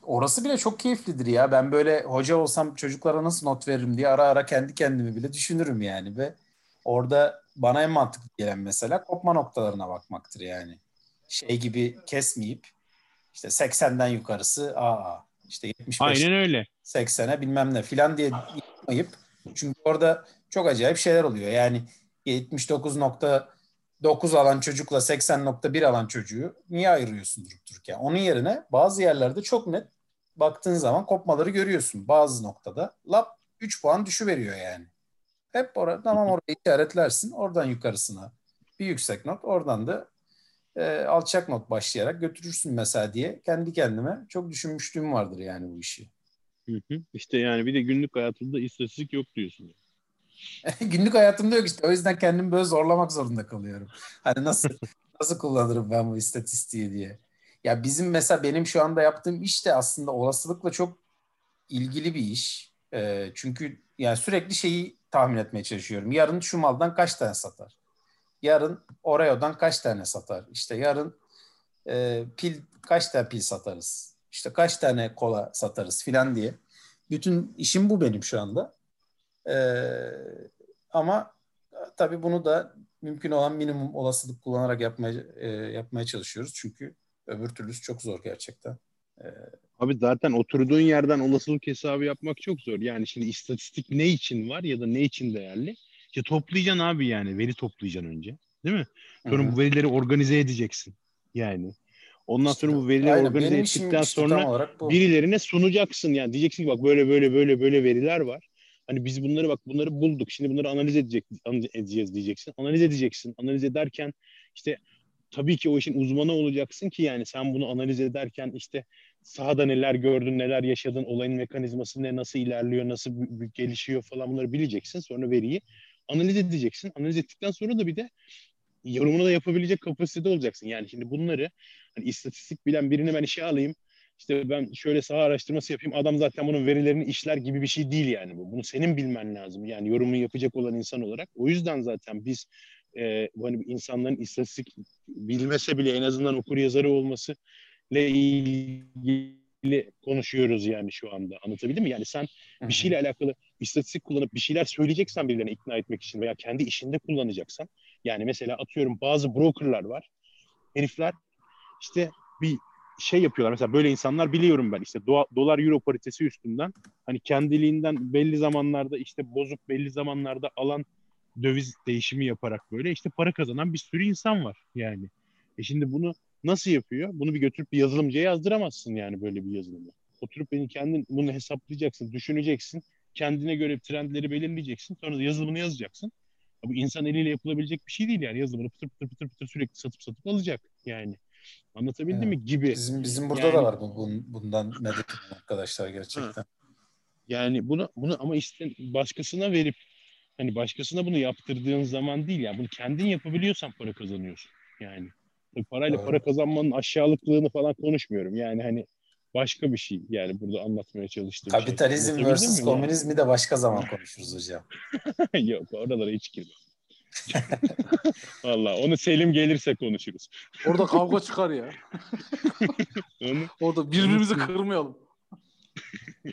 S1: orası bile çok keyiflidir ya. Ben böyle hoca olsam çocuklara nasıl not veririm diye ara ara kendi kendimi bile düşünürüm yani ve orada bana en mantıklı gelen mesela kopma noktalarına bakmaktır yani. Şey gibi kesmeyip işte 80'den yukarısı AA işte 75
S3: Aynen öyle.
S1: 80'e bilmem ne filan diye yapmayıp çünkü orada çok acayip şeyler oluyor. Yani 79.9 alan çocukla 80.1 alan çocuğu niye ayırıyorsun durup dururken? Onun yerine bazı yerlerde çok net baktığın zaman kopmaları görüyorsun. Bazı noktada lap 3 puan düşüveriyor yani. Hep orada tamam orayı işaretlersin. Oradan yukarısına bir yüksek not. Oradan da e, alçak not başlayarak götürürsün mesela diye kendi kendime çok düşünmüşlüğüm vardır yani bu işi.
S3: Hı hı. İşte yani bir de günlük hayatında istatistik yok diyorsun. *laughs*
S1: Günlük hayatımda yok işte. O yüzden kendimi böyle zorlamak zorunda kalıyorum. Hani nasıl *laughs* nasıl kullanırım ben bu istatistiği diye. Ya bizim mesela benim şu anda yaptığım iş de aslında olasılıkla çok ilgili bir iş. E, çünkü yani sürekli şeyi tahmin etmeye çalışıyorum. Yarın şu maldan kaç tane satar? Yarın Oreo'dan kaç tane satar? İşte yarın e, pil kaç tane pil satarız? İşte kaç tane kola satarız filan diye. Bütün işim bu benim şu anda. E, ama tabii bunu da mümkün olan minimum olasılık kullanarak yapmaya e, yapmaya çalışıyoruz. Çünkü öbür türlüsü çok zor gerçekten. E,
S3: Abi zaten oturduğun yerden olasılık hesabı yapmak çok zor. Yani şimdi istatistik ne için var ya da ne için değerli? İşte toplayacaksın abi yani. Veri toplayacaksın önce. Değil mi? Sonra
S1: Hı-hı.
S3: bu verileri organize edeceksin. Yani. Ondan
S1: işte,
S3: sonra bu verileri
S1: aynen,
S3: organize ettikten
S1: işte
S3: sonra birilerine sunacaksın. Yani diyeceksin ki bak böyle böyle böyle böyle veriler var. Hani biz bunları bak bunları bulduk. Şimdi bunları analiz edecek analiz edeceğiz diyeceksin. Analiz edeceksin. Analiz ederken işte tabii ki o işin uzmanı olacaksın ki yani sen bunu analiz ederken işte sahada neler gördün, neler yaşadın, olayın mekanizması ne, nasıl ilerliyor, nasıl gelişiyor falan bunları bileceksin. Sonra veriyi analiz edeceksin. Analiz ettikten sonra da bir de yorumunu da yapabilecek kapasitede olacaksın. Yani şimdi bunları hani istatistik bilen birini ben işe alayım. İşte ben şöyle saha araştırması yapayım. Adam zaten bunun verilerini işler gibi bir şey değil yani bu. Bunu senin bilmen lazım. Yani yorumu yapacak olan insan olarak. O yüzden zaten biz e, hani insanların istatistik bilmese bile en azından okur yazarı olması ile ilgili konuşuyoruz yani şu anda. Anlatabildim mi? Yani sen bir şeyle alakalı istatistik kullanıp bir şeyler söyleyeceksen birilerine ikna etmek için veya kendi işinde kullanacaksan yani mesela atıyorum bazı brokerlar var. Herifler işte bir şey yapıyorlar. Mesela böyle insanlar biliyorum ben işte do- dolar euro paritesi üstünden hani kendiliğinden belli zamanlarda işte bozup belli zamanlarda alan döviz değişimi yaparak böyle işte para kazanan bir sürü insan var yani. E şimdi bunu nasıl yapıyor? Bunu bir götürüp bir yazılımcıya yazdıramazsın yani böyle bir yazılımı. Oturup beni kendin bunu hesaplayacaksın, düşüneceksin. Kendine göre trendleri belirleyeceksin. Sonra da yazılımını yazacaksın. Bu insan eliyle yapılabilecek bir şey değil yani. Yazılımını pıtır pıtır pıtır pıtır sürekli satıp satıp alacak yani. Anlatabildim evet. mi? Gibi.
S1: Bizim bizim burada yani, da var bu bundan medet arkadaşlar gerçekten. Ha.
S3: Yani bunu bunu ama işte başkasına verip hani başkasına bunu yaptırdığın zaman değil yani bunu kendin yapabiliyorsan para kazanıyorsun yani. Parayla evet. para kazanmanın aşağılıklığını falan konuşmuyorum. Yani hani başka bir şey yani burada anlatmaya çalıştığım
S1: Kapitalizm şey. versus komünizmi de başka zaman konuşuruz hocam. *laughs*
S3: Yok oralara hiç girmem. *laughs* Valla onu Selim gelirse konuşuruz.
S2: Orada kavga çıkar ya. *laughs* onu, Orada birbirimizi kırmayalım.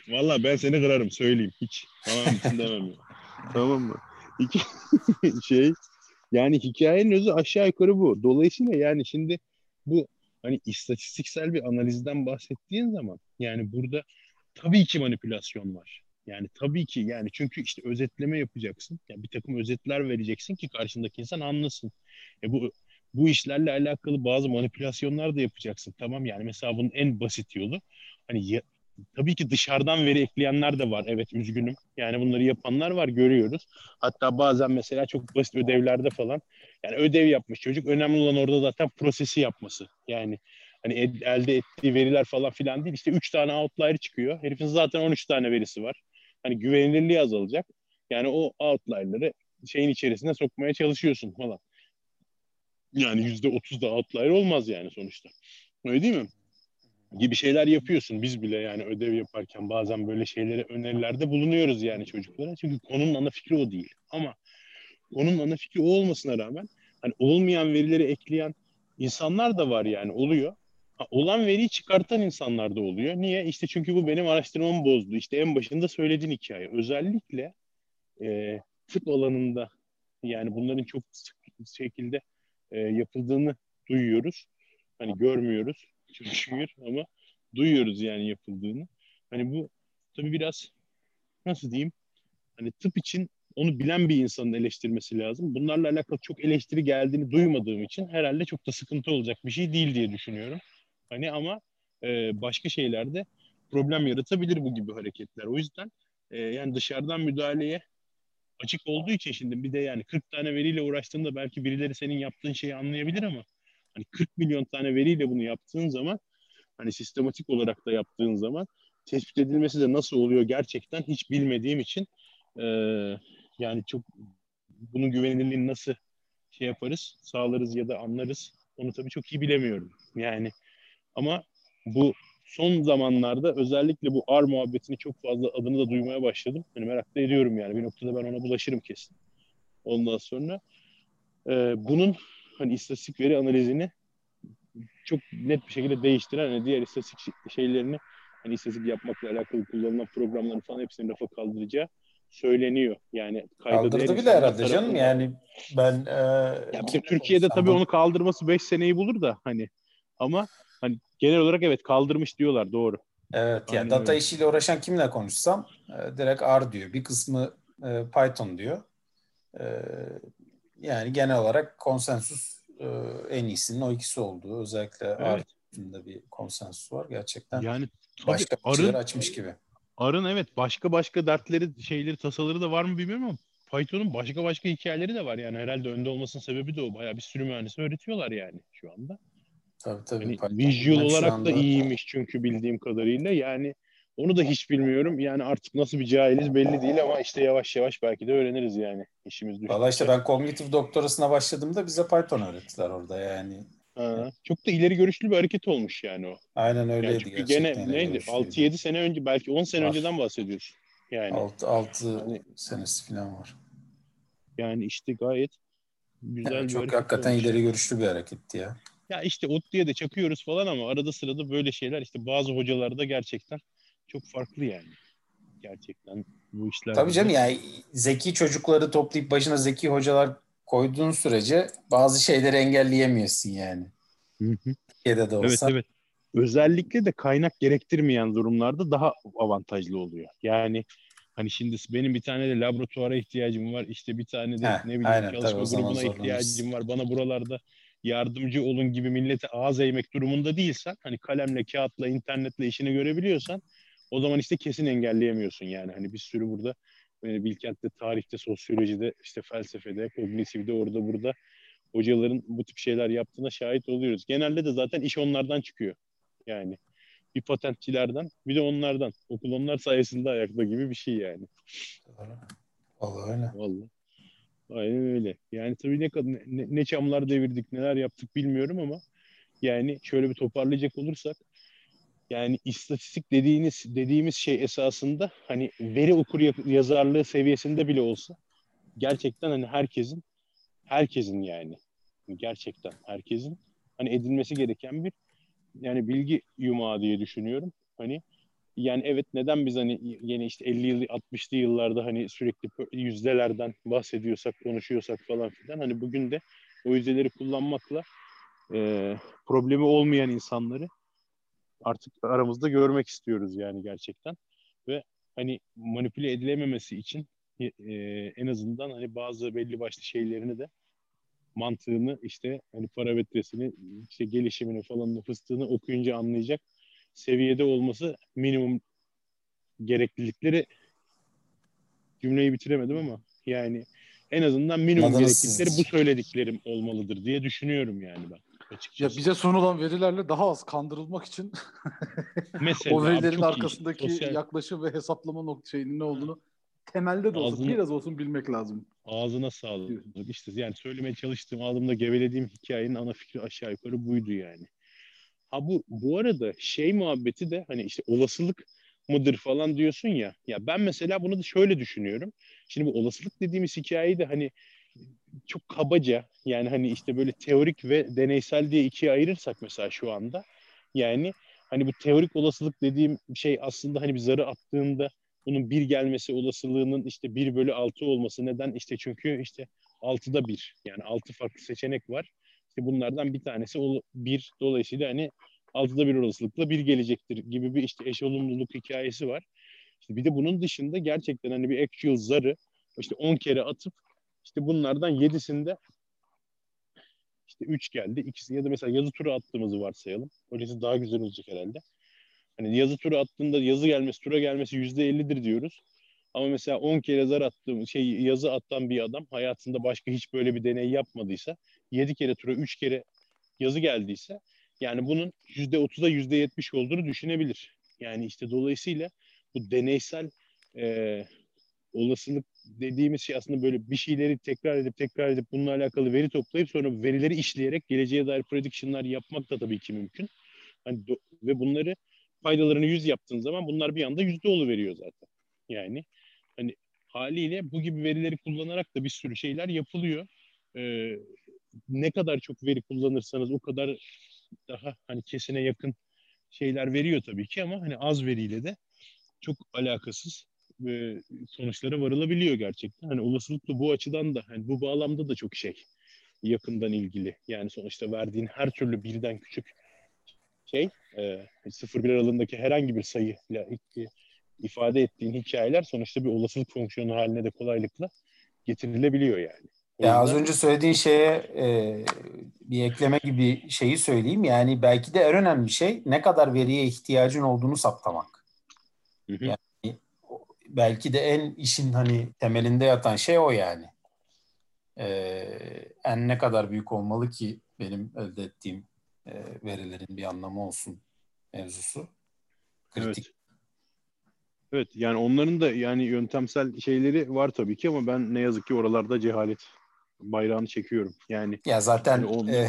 S3: Valla ben seni kırarım söyleyeyim hiç. Tamam demem ya. Tamam mı? İki *laughs* şey yani hikayenin özü aşağı yukarı bu. Dolayısıyla yani şimdi bu hani istatistiksel bir analizden bahsettiğin zaman yani burada tabii ki manipülasyon var. Yani tabii ki yani çünkü işte özetleme yapacaksın. Yani bir takım özetler vereceksin ki karşındaki insan anlasın. E bu bu işlerle alakalı bazı manipülasyonlar da yapacaksın. Tamam yani mesela bunun en basit yolu hani ya, tabii ki dışarıdan veri ekleyenler de var. Evet üzgünüm. Yani bunları yapanlar var görüyoruz. Hatta bazen mesela çok basit ödevlerde falan yani ödev yapmış çocuk. Önemli olan orada zaten prosesi yapması. Yani hani elde ettiği veriler falan filan değil. İşte 3 tane outlier çıkıyor. Herifin zaten 13 tane verisi var. Hani güvenilirliği azalacak. Yani o outlier'ları şeyin içerisine sokmaya çalışıyorsun falan. Yani yüzde otuz da outlier olmaz yani sonuçta. Öyle değil mi? Gibi şeyler yapıyorsun. Biz bile yani ödev yaparken bazen böyle şeylere önerilerde bulunuyoruz yani çocuklara. Çünkü konunun ana fikri o değil. Ama konunun ana fikri o olmasına rağmen hani olmayan verileri ekleyen insanlar da var yani oluyor. Ha, olan veriyi çıkartan insanlar da oluyor. Niye? İşte çünkü bu benim araştırmamı bozdu. İşte en başında söylediğin hikaye. Özellikle e, tıp alanında yani bunların çok sık şekilde e, yapıldığını duyuyoruz. Hani görmüyoruz şükür ama duyuyoruz yani yapıldığını. Hani bu tabii biraz nasıl diyeyim? Hani tıp için onu bilen bir insanın eleştirmesi lazım. Bunlarla alakalı çok eleştiri geldiğini duymadığım için herhalde çok da sıkıntı olacak bir şey değil diye düşünüyorum. Hani ama e, başka şeylerde problem yaratabilir bu gibi hareketler. O yüzden e, yani dışarıdan müdahaleye açık olduğu için şimdi bir de yani 40 tane veriyle uğraştığında belki birileri senin yaptığın şeyi anlayabilir ama hani 40 milyon tane veriyle bunu yaptığın zaman hani sistematik olarak da yaptığın zaman tespit edilmesi de nasıl oluyor gerçekten hiç bilmediğim için e, yani çok bunun güvenilirliğini nasıl şey yaparız, sağlarız ya da anlarız onu tabii çok iyi bilemiyorum. Yani Ama bu son zamanlarda özellikle bu R muhabbetini çok fazla adını da duymaya başladım. Hani merak da ediyorum yani. Bir noktada ben ona bulaşırım kesin. Ondan sonra e, bunun hani istatistik veri analizini çok net bir şekilde değiştiren hani diğer istatistik şeylerini hani istatistik yapmakla alakalı kullanılan programların falan hepsini rafa kaldıracağı söyleniyor. Yani
S1: kaldırdı bile herhalde canım yani ben e,
S3: ya bizim Türkiye'de tabii onu kaldırması 5 seneyi bulur da hani ama hani genel olarak evet kaldırmış diyorlar doğru.
S1: Evet Aynen yani data öyle. işiyle uğraşan kimle konuşsam e, direkt R diyor. Bir kısmı e, Python diyor. E, yani genel olarak konsensus e, en iyisinin o ikisi olduğu. Özellikle evet. R bir konsensus var. Gerçekten yani başka arın, açmış gibi.
S3: Arın evet başka başka dertleri, şeyleri, tasaları da var mı bilmiyorum ama Python'un başka başka hikayeleri de var yani herhalde önde olmasının sebebi de o. Bayağı bir sürü mühendisi öğretiyorlar yani şu anda.
S1: Tabii tabii.
S3: Hani visual olarak anda... da iyiymiş çünkü bildiğim kadarıyla. Yani onu da hiç bilmiyorum. Yani artık nasıl bir cahiliz belli değil ama işte yavaş yavaş belki de öğreniriz yani işimiz
S1: düştükçe. Valla işte ben kognitif doktorasına başladığımda bize Python öğrettiler orada yani.
S3: Ha, çok da ileri görüşlü bir hareket olmuş yani o.
S1: Aynen öyleydi yani
S3: çünkü gene neydi? 6-7 sene önce belki 10 sene var. önceden bahsediyorsun. Yani
S1: 6, 6 hani, senesi falan var.
S3: Yani işte gayet güzel yani
S1: bir Çok hakikaten olmuş. ileri görüşlü bir hareketti ya.
S3: Ya işte ot diye de çakıyoruz falan ama arada sırada böyle şeyler işte bazı hocalarda gerçekten çok farklı yani. Gerçekten bu işler.
S1: Tabii canım yani zeki çocukları toplayıp başına zeki hocalar koyduğun sürece bazı şeyleri engelleyemiyorsun yani.
S3: Hı hı. Türkiye'de de olsa. Evet evet. Özellikle de kaynak gerektirmeyen durumlarda daha avantajlı oluyor. Yani hani şimdi benim bir tane de laboratuvara ihtiyacım var. İşte bir tane de Heh, ne bileyim aynen, çalışma grubuna ihtiyacım var. Bana buralarda yardımcı olun gibi millete ağız eğmek durumunda değilsen hani kalemle, kağıtla, internetle işini görebiliyorsan o zaman işte kesin engelleyemiyorsun yani. Hani bir sürü burada yani Bilkent'te, tarihte, sosyolojide, işte felsefede, kognitifde, orada burada hocaların bu tip şeyler yaptığına şahit oluyoruz. Genelde de zaten iş onlardan çıkıyor. Yani bir patentçilerden bir de onlardan. Okul onlar sayesinde ayakta gibi bir şey yani.
S1: Vallahi öyle.
S3: Vallahi. Aynen öyle. Yani tabii ne, ne, ne çamlar devirdik, neler yaptık bilmiyorum ama yani şöyle bir toparlayacak olursak yani istatistik dediğiniz dediğimiz şey esasında hani veri okur yazarlığı seviyesinde bile olsa gerçekten hani herkesin herkesin yani gerçekten herkesin hani edinmesi gereken bir yani bilgi yumağı diye düşünüyorum. Hani yani evet neden biz hani yine işte 50 yıl 60'lı yıllarda hani sürekli yüzdelerden bahsediyorsak konuşuyorsak falan filan hani bugün de o yüzdeleri kullanmakla e, problemi olmayan insanları artık aramızda görmek istiyoruz yani gerçekten ve hani manipüle edilememesi için e, en azından hani bazı belli başlı şeylerini de mantığını işte hani parametresini işte gelişimini falan fıstığını okuyunca anlayacak seviyede olması minimum gereklilikleri cümleyi bitiremedim ama yani en azından minimum Anladınız gereklilikleri bu söylediklerim olmalıdır diye düşünüyorum yani ben.
S2: Açıkçası. Ya bize sunulan verilerle daha az kandırılmak için *laughs* Mesela, *laughs* o verilerin arkasındaki iyi. Sosyal... yaklaşım ve hesaplama nokta şeyinin ne olduğunu temelde de Ağzına... biraz olsun bilmek lazım.
S3: Ağzına sağlık. İşte yani söylemeye çalıştığım, ağzımda gevelediğim hikayenin ana fikri aşağı yukarı buydu yani. Ha bu bu arada şey muhabbeti de hani işte olasılık mıdır falan diyorsun ya. Ya ben mesela bunu da şöyle düşünüyorum. Şimdi bu olasılık dediğimiz hikayeyi de hani çok kabaca yani hani işte böyle teorik ve deneysel diye ikiye ayırırsak mesela şu anda yani hani bu teorik olasılık dediğim şey aslında hani bir zarı attığında bunun bir gelmesi olasılığının işte bir bölü altı olması neden işte çünkü işte altıda bir yani altı farklı seçenek var. İşte bunlardan bir tanesi bir dolayısıyla hani altıda bir olasılıkla bir gelecektir gibi bir işte eş olumluluk hikayesi var. İşte bir de bunun dışında gerçekten hani bir actual zarı işte 10 kere atıp işte bunlardan yedisinde işte üç geldi. ikisi ya da mesela yazı turu attığımızı varsayalım. Öylesi daha güzel olacak herhalde. Hani yazı turu attığında yazı gelmesi, tura gelmesi yüzde ellidir diyoruz. Ama mesela 10 kere zar attığım şey yazı attan bir adam hayatında başka hiç böyle bir deney yapmadıysa 7 kere tura 3 kere yazı geldiyse yani bunun yüzde 30'a yüzde yetmiş olduğunu düşünebilir. Yani işte dolayısıyla bu deneysel e, olasılık dediğimiz şey aslında böyle bir şeyleri tekrar edip tekrar edip bununla alakalı veri toplayıp sonra verileri işleyerek geleceğe dair prediction'lar yapmak da tabii ki mümkün. Hani do- ve bunları faydalarını yüz yaptığın zaman bunlar bir anda yüzde veriyor zaten. Yani hani haliyle bu gibi verileri kullanarak da bir sürü şeyler yapılıyor. Ee, ne kadar çok veri kullanırsanız o kadar daha hani kesine yakın şeyler veriyor tabii ki ama hani az veriyle de çok alakasız e, sonuçlara varılabiliyor gerçekten. Hani olasılıklı bu açıdan da hani bu bağlamda da çok şey yakından ilgili. Yani sonuçta verdiğin her türlü birden küçük şey e, 0-1 aralığındaki herhangi bir sayıyla ifade ettiğin hikayeler sonuçta bir olasılık fonksiyonu haline de kolaylıkla getirilebiliyor yani.
S1: Ya az önce söylediğin şeye e, bir ekleme gibi şeyi söyleyeyim. Yani belki de en önemli şey ne kadar veriye ihtiyacın olduğunu saptamak. Hı hı. Yani belki de en işin hani temelinde yatan şey o yani. E, en ne kadar büyük olmalı ki benim elde ettiğim e, verilerin bir anlamı olsun mevzusu.
S3: Kritik. Evet. Evet yani onların da yani yöntemsel şeyleri var tabii ki ama ben ne yazık ki oralarda cehalet bayrağını çekiyorum. Yani
S1: ya zaten yani e,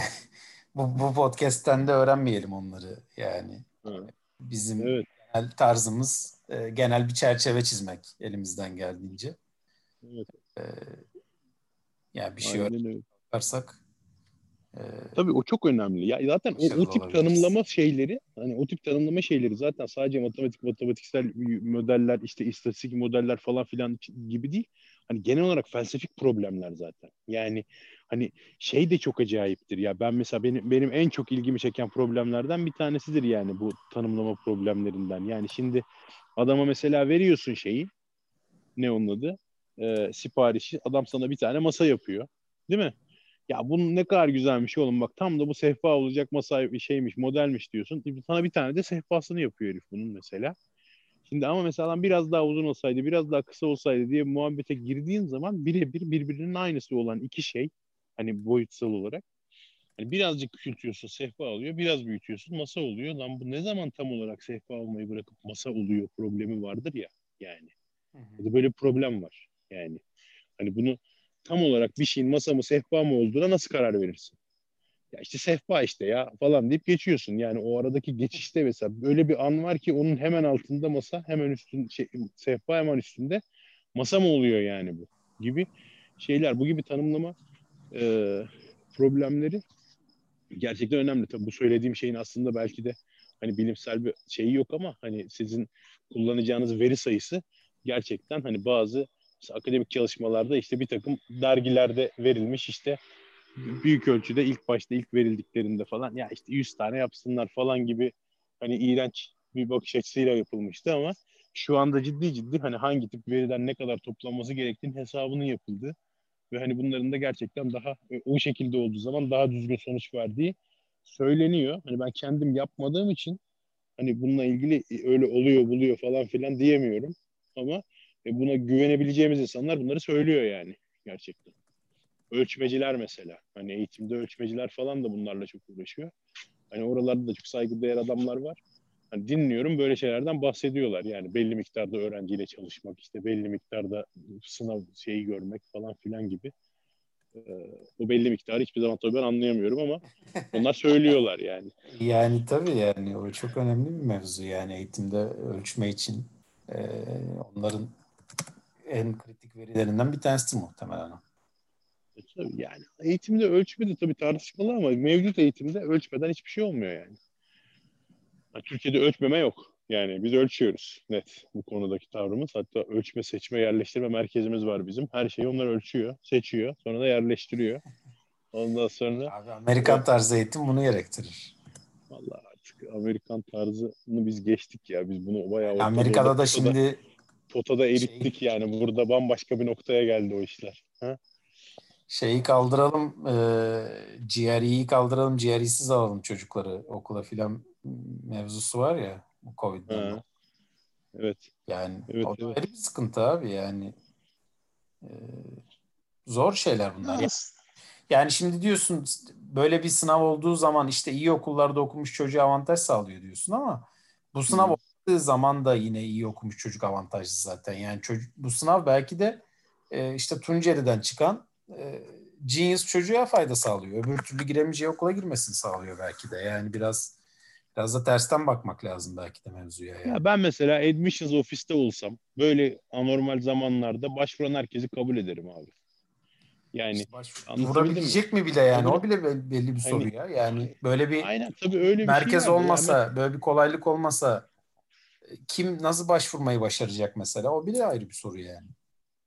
S1: bu, bu podcast'ten de öğrenmeyelim onları yani. Evet. Bizim evet. Genel tarzımız e, genel bir çerçeve çizmek elimizden geldiğince. Evet. E, yani bir şey öğrenirsak
S3: ee, Tabii o çok önemli. Ya zaten o, o tip tanımlama şeyleri, hani o tip tanımlama şeyleri zaten sadece matematik, matematiksel modeller, işte istatistik modeller falan filan gibi değil. Hani genel olarak felsefik problemler zaten. Yani hani şey de çok acayiptir ya. Ben mesela benim benim en çok ilgimi çeken problemlerden bir tanesidir yani bu tanımlama problemlerinden. Yani şimdi adama mesela veriyorsun şeyi ne onun adı? Ee, siparişi. Adam sana bir tane masa yapıyor. Değil mi? Ya bunun ne kadar güzelmiş oğlum bak tam da bu sehpa olacak masa şeymiş modelmiş diyorsun. Sana bir tane de sehpasını yapıyor herif bunun mesela. Şimdi ama mesela biraz daha uzun olsaydı, biraz daha kısa olsaydı diye muhabbete girdiğin zaman birebir birbirinin aynısı olan iki şey hani boyutsal olarak hani birazcık küçültüyorsun sehpa oluyor, biraz büyütüyorsun masa oluyor. Lan bu ne zaman tam olarak sehpa olmayı bırakıp masa oluyor problemi vardır ya yani. Hı hı. Böyle bir problem var yani. Hani bunu tam olarak bir şeyin masa mı sehpa mı olduğuna nasıl karar verirsin? Ya işte sehpa işte ya falan deyip geçiyorsun. Yani o aradaki geçişte mesela böyle bir an var ki onun hemen altında masa, hemen üstün şey, sehpa hemen üstünde masa mı oluyor yani bu gibi şeyler. Bu gibi tanımlama e, problemleri gerçekten önemli. Tabii bu söylediğim şeyin aslında belki de hani bilimsel bir şeyi yok ama hani sizin kullanacağınız veri sayısı gerçekten hani bazı akademik çalışmalarda işte bir takım dergilerde verilmiş işte büyük ölçüde ilk başta ilk verildiklerinde falan ya işte 100 tane yapsınlar falan gibi hani iğrenç bir bakış açısıyla yapılmıştı ama şu anda ciddi ciddi hani hangi tip veriden ne kadar toplanması gerektiğini hesabının yapıldığı ve hani bunların da gerçekten daha e, o şekilde olduğu zaman daha düzgün sonuç verdiği söyleniyor. Hani ben kendim yapmadığım için hani bununla ilgili e, öyle oluyor buluyor falan filan diyemiyorum ama e buna güvenebileceğimiz insanlar bunları söylüyor yani gerçekten. Ölçmeciler mesela. Hani eğitimde ölçmeciler falan da bunlarla çok uğraşıyor. Hani oralarda da çok saygıdeğer adamlar var. Hani dinliyorum böyle şeylerden bahsediyorlar. Yani belli miktarda öğrenciyle çalışmak, işte belli miktarda sınav şeyi görmek falan filan gibi. Ee, o belli miktarı hiçbir zaman tabii ben anlayamıyorum ama onlar söylüyorlar yani. *laughs*
S1: Yani tabii yani o çok önemli bir mevzu yani eğitimde ölçme için. Ee, onların en kritik verilerinden bir tanesidir muhtemelen.
S3: E, tabii yani eğitimde ölçme de tabii tartışmalı ama mevcut eğitimde ölçmeden hiçbir şey olmuyor yani. Türkiye'de ölçmeme yok. Yani biz ölçüyoruz net bu konudaki tavrımız. Hatta ölçme, seçme, yerleştirme merkezimiz var bizim. Her şeyi onlar ölçüyor, seçiyor, sonra da yerleştiriyor. Ondan sonra...
S1: Abi Amerikan tarzı eğitim bunu gerektirir.
S3: Vallahi artık Amerikan tarzını biz geçtik ya. Biz bunu bayağı...
S1: Amerika'da da şimdi
S3: potada erittik şey, yani. Burada bambaşka bir noktaya geldi o işler. Ha?
S1: Şeyi kaldıralım, e, GRE'yi kaldıralım, GRE'siz alalım çocukları okula filan mevzusu var ya bu Covid'den.
S3: Evet.
S1: Yani
S3: evet,
S1: o
S3: evet.
S1: bir sıkıntı abi yani. E, zor şeyler bunlar. Yani, yani şimdi diyorsun böyle bir sınav olduğu zaman işte iyi okullarda okumuş çocuğa avantaj sağlıyor diyorsun ama bu sınav zaman da yine iyi okumuş çocuk avantajlı zaten. Yani çocuk, bu sınav belki de e, işte Tunceli'den çıkan e, genius çocuğa fayda sağlıyor. Öbür türlü giremeyeceği okula girmesini sağlıyor belki de. Yani biraz Biraz da tersten bakmak lazım belki de mevzuya. Yani.
S3: Ya ben mesela admissions ofiste olsam böyle anormal zamanlarda başvuran herkesi kabul ederim abi. Yani
S1: vurabilecek mi bile yani? O bile belli bir soru hani, ya. Yani böyle bir
S3: aynen, tabii öyle bir
S1: merkez
S3: şey
S1: olmasa, yani. böyle bir kolaylık olmasa kim nasıl başvurmayı başaracak mesela? O bile ayrı bir soru yani.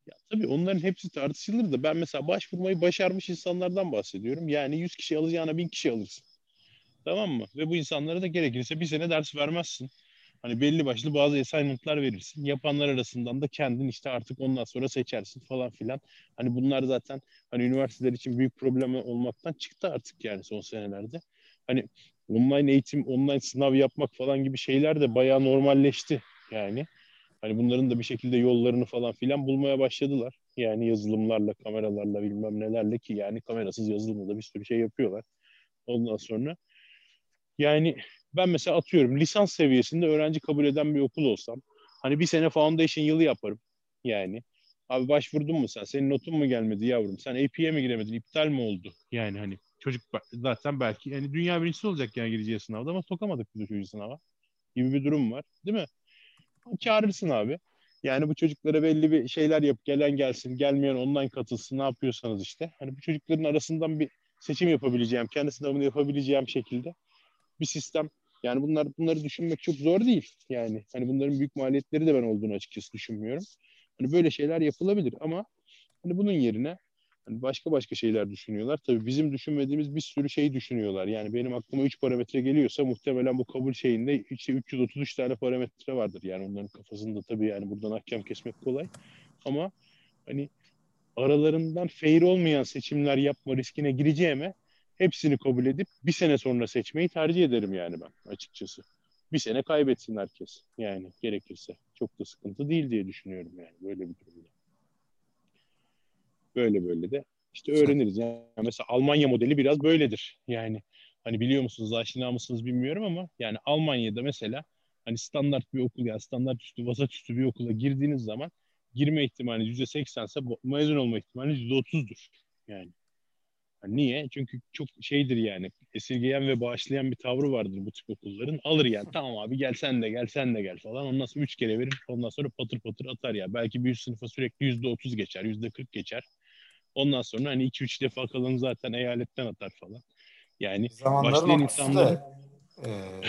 S3: Ya tabii onların hepsi tartışılır da ben mesela başvurmayı başarmış insanlardan bahsediyorum. Yani 100 kişi alacağına 1000 kişi alırsın. Tamam mı? Ve bu insanlara da gerekirse bir sene ders vermezsin. Hani belli başlı bazı assignment'lar verirsin. Yapanlar arasından da kendin işte artık ondan sonra seçersin falan filan. Hani bunlar zaten hani üniversiteler için büyük problem olmaktan çıktı artık yani son senelerde. Hani online eğitim, online sınav yapmak falan gibi şeyler de bayağı normalleşti yani. Hani bunların da bir şekilde yollarını falan filan bulmaya başladılar. Yani yazılımlarla, kameralarla bilmem nelerle ki yani kamerasız yazılımla da bir sürü şey yapıyorlar. Ondan sonra yani ben mesela atıyorum lisans seviyesinde öğrenci kabul eden bir okul olsam hani bir sene foundation yılı yaparım yani. Abi başvurdun mu sen? Senin notun mu gelmedi yavrum? Sen AP'ye mi giremedin? İptal mi oldu? Yani hani çocuk zaten belki yani dünya birincisi olacak yani gireceği sınavda ama sokamadık o çocuğu sınava gibi bir durum var. Değil mi? Çağırırsın abi. Yani bu çocuklara belli bir şeyler yap. Gelen gelsin, gelmeyen online katılsın. Ne yapıyorsanız işte. Hani bu çocukların arasından bir seçim yapabileceğim, kendi sınavını yapabileceğim şekilde bir sistem. Yani bunlar bunları düşünmek çok zor değil. Yani hani bunların büyük maliyetleri de ben olduğunu açıkçası düşünmüyorum. Hani böyle şeyler yapılabilir ama hani bunun yerine hani başka başka şeyler düşünüyorlar. Tabii bizim düşünmediğimiz bir sürü şey düşünüyorlar. Yani benim aklıma 3 parametre geliyorsa muhtemelen bu kabul şeyinde işte 333 tane parametre vardır. Yani onların kafasında tabii yani buradan ahkam kesmek kolay. Ama hani aralarından fair olmayan seçimler yapma riskine gireceğime hepsini kabul edip bir sene sonra seçmeyi tercih ederim yani ben açıkçası. Bir sene kaybetsin herkes yani gerekirse. Çok da sıkıntı değil diye düşünüyorum yani böyle bir durumda. Böyle böyle de işte öğreniriz. Yani mesela Almanya modeli biraz böyledir. Yani hani biliyor musunuz aşina mısınız bilmiyorum ama yani Almanya'da mesela hani standart bir okul yani standart üstü vasat üstü bir okula girdiğiniz zaman girme ihtimali yüzde seksense mezun olma ihtimali yüzde otuzdur. Yani Niye? Çünkü çok şeydir yani esirgeyen ve bağışlayan bir tavrı vardır bu tip okulların. Alır yani tamam abi gel sen de gel sen de gel falan. Ondan sonra üç kere verir ondan sonra patır patır atar ya. Belki bir üst sınıfa sürekli yüzde otuz geçer, yüzde kırk geçer. Ondan sonra hani iki üç defa kalanı zaten eyaletten atar falan. Yani başlayan insanların... Ee,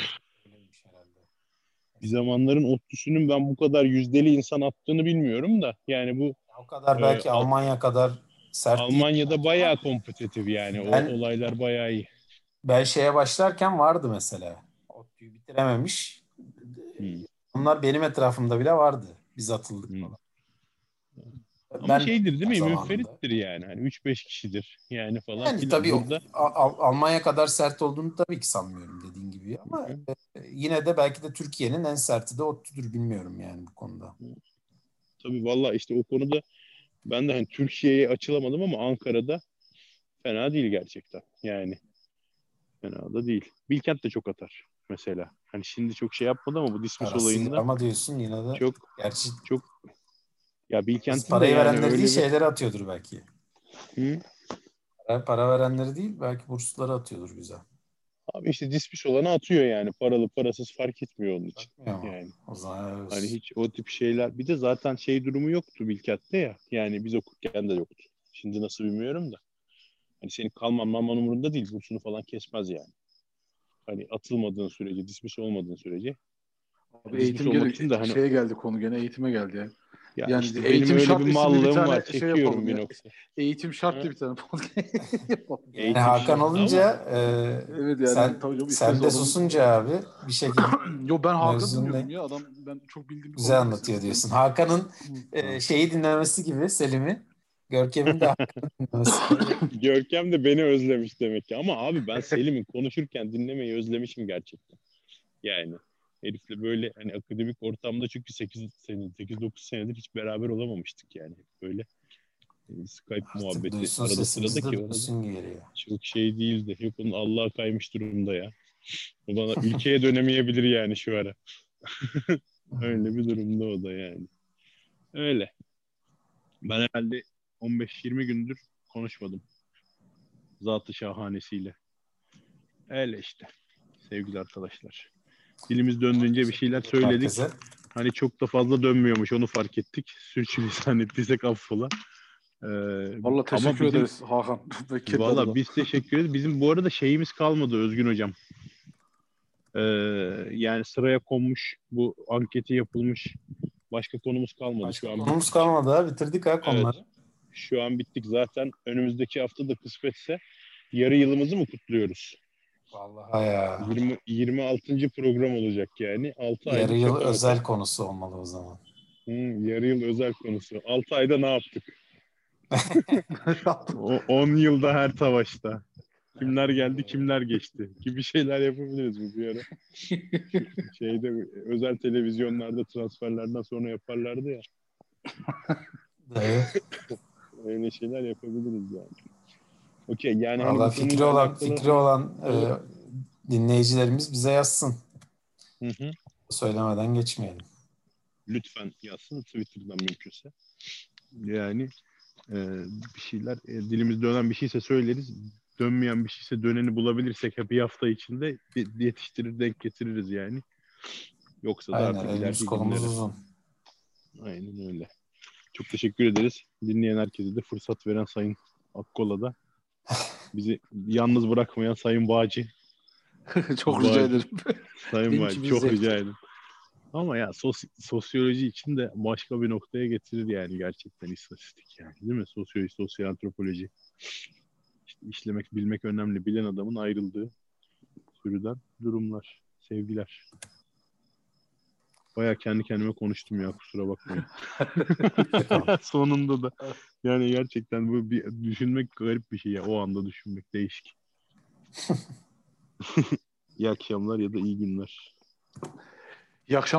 S3: bir zamanların ODTÜ'sünün ben bu kadar yüzdeli insan attığını bilmiyorum da yani bu
S1: o kadar belki e, Almanya kadar
S3: sert Almanya'da bayağı kompetitif yani. Ben, o olaylar bayağı iyi.
S1: Ben şeye başlarken vardı mesela. ODTÜ'yü bitirememiş. Hmm. Onlar benim etrafımda bile vardı. Biz atıldık hmm. falan.
S3: Ama ben şeydir değil mi? Münferittir yani. Hani 3-5 kişidir yani falan.
S1: Yani tabii burada... Al- Almanya kadar sert olduğunu tabii ki sanmıyorum dediğin gibi. Ama Hı. yine de belki de Türkiye'nin en serti de ODTÜ'dür bilmiyorum yani bu konuda.
S3: Tabii valla işte o konuda ben de hani Türkiye'ye açılamadım ama Ankara'da fena değil gerçekten. Yani fena da değil. Bilkent de çok atar mesela. Hani şimdi çok şey yapmadı ama bu dismiss Arası olayında.
S1: Ama diyorsun yine de.
S3: Çok gerçi çok ya Bilkent'in
S1: parayı de yani verenleri değil bir... şeyleri atıyordur belki. Hı? Para, para verenleri değil belki bursları atıyordur bize.
S3: Abi işte dispiş olanı atıyor yani. Paralı parasız fark etmiyor onun için.
S1: Atmıyor
S3: yani.
S1: O zaman
S3: Hani hiç o tip şeyler. Bir de zaten şey durumu yoktu Bilkent'te ya. Yani biz okurken de yoktu. Şimdi nasıl bilmiyorum da. Hani senin kalman maman umurunda değil. Bursunu falan kesmez yani. Hani atılmadığın sürece, dismiss olmadığın sürece.
S2: Abi eğitim gel- de hani... şeye geldi konu gene eğitime geldi ya.
S3: Ya yani işte eğitim benim öyle bir mallığım bir var. Şey Çekiyorum bir nokta.
S2: Eğitim şart bir tane podcast *laughs*
S1: yani Hakan olunca e, evet yani, sen, tabii sen de susunca abi bir şekilde *clears throat*
S2: Yo ben Hakan dinliyorum ya adam ben çok bildiğim
S1: Güzel anlatıyor diyorsun. Hakan'ın e, şeyi dinlemesi gibi Selim'i Görkem'in de *laughs* dinlemesi.
S3: Görkem de beni özlemiş demek ki. Ama abi ben Selim'in konuşurken dinlemeyi özlemişim gerçekten. Yani herifle böyle hani akademik ortamda çünkü 8 sene 8 9 senedir hiç beraber olamamıştık yani. Böyle e, Skype Artık muhabbeti arada sırada ki çok şey değildi. Yok onun Allah'a kaymış durumda ya. O bana ülkeye dönemeyebilir yani şu ara. *laughs* Öyle bir durumda o da yani. Öyle. Ben herhalde 15-20 gündür konuşmadım. Zatı şahanesiyle. Öyle işte. sevgili arkadaşlar. Dilimiz döndüğünce bir şeyler söyledik.
S1: Herkese.
S3: Hani çok da fazla dönmüyormuş onu fark ettik. Sürçülisan *laughs* ettiysek affola. Ee,
S2: Valla teşekkür
S3: bizim-
S2: ederiz Hakan. *laughs*
S3: Valla biz teşekkür ederiz. Bizim bu arada şeyimiz kalmadı Özgün Hocam. Ee, yani sıraya konmuş, bu anketi yapılmış. Başka konumuz kalmadı
S1: Başka
S3: şu an.
S1: konumuz kalmadı ha. Bitirdik ha konuları.
S3: Şu an bittik zaten. Önümüzdeki hafta da kısmetse yarı yılımızı mı kutluyoruz?
S1: Vallahi ya.
S3: 20, 26. program olacak yani. 6 ayda
S1: Yarı yıl özel konusu olmalı o zaman.
S3: Hı, yarı yıl özel konusu. 6 ayda ne yaptık? *laughs* O 10 yılda her savaşta. Kimler geldi, kimler geçti gibi şeyler yapabiliriz bu bir ara. *laughs* Şeyde özel televizyonlarda transferlerden sonra yaparlardı ya. Öyle şeyler yapabiliriz yani. Okey yani hani
S1: Valla
S3: bu konuyla
S1: fikri olan
S3: alakalı-
S1: fikri olan e, dinleyicilerimiz bize yazsın.
S3: Hı hı.
S1: Söylemeden geçmeyelim.
S3: lütfen yazsın Twitter'dan mümkünse. Yani e, bir şeyler e, dilimiz dönen bir şeyse söyleriz. Dönmeyen bir şeyse döneni bulabilirsek bir hafta içinde yetiştirir denk getiririz yani. Yoksa da
S1: Aynen
S3: artık
S1: elimiz kolumuz
S3: günlere-
S1: uzun.
S3: Aynen öyle. Çok teşekkür ederiz. Dinleyen herkese de fırsat veren Sayın Akkola'da. Bizi yalnız bırakmayan Sayın Bağcı. *laughs*
S2: Çok
S3: Vay.
S2: rica ederim.
S3: Sayın
S2: Benim
S3: Bağcı çok rica ederim. Ama ya sos- sosyoloji için de başka bir noktaya getirir yani gerçekten istatistik yani değil mi? Sosyoloji, sosyal antropoloji. İşte işlemek, bilmek önemli. Bilen adamın ayrıldığı sürüden durumlar, sevgiler. Baya kendi kendime konuştum ya kusura bakmayın. *laughs* *laughs* Sonunda da yani gerçekten bu bir düşünmek garip bir şey ya. O anda düşünmek değişik. *laughs* iyi akşamlar ya da iyi günler.
S2: İyi akşamlar.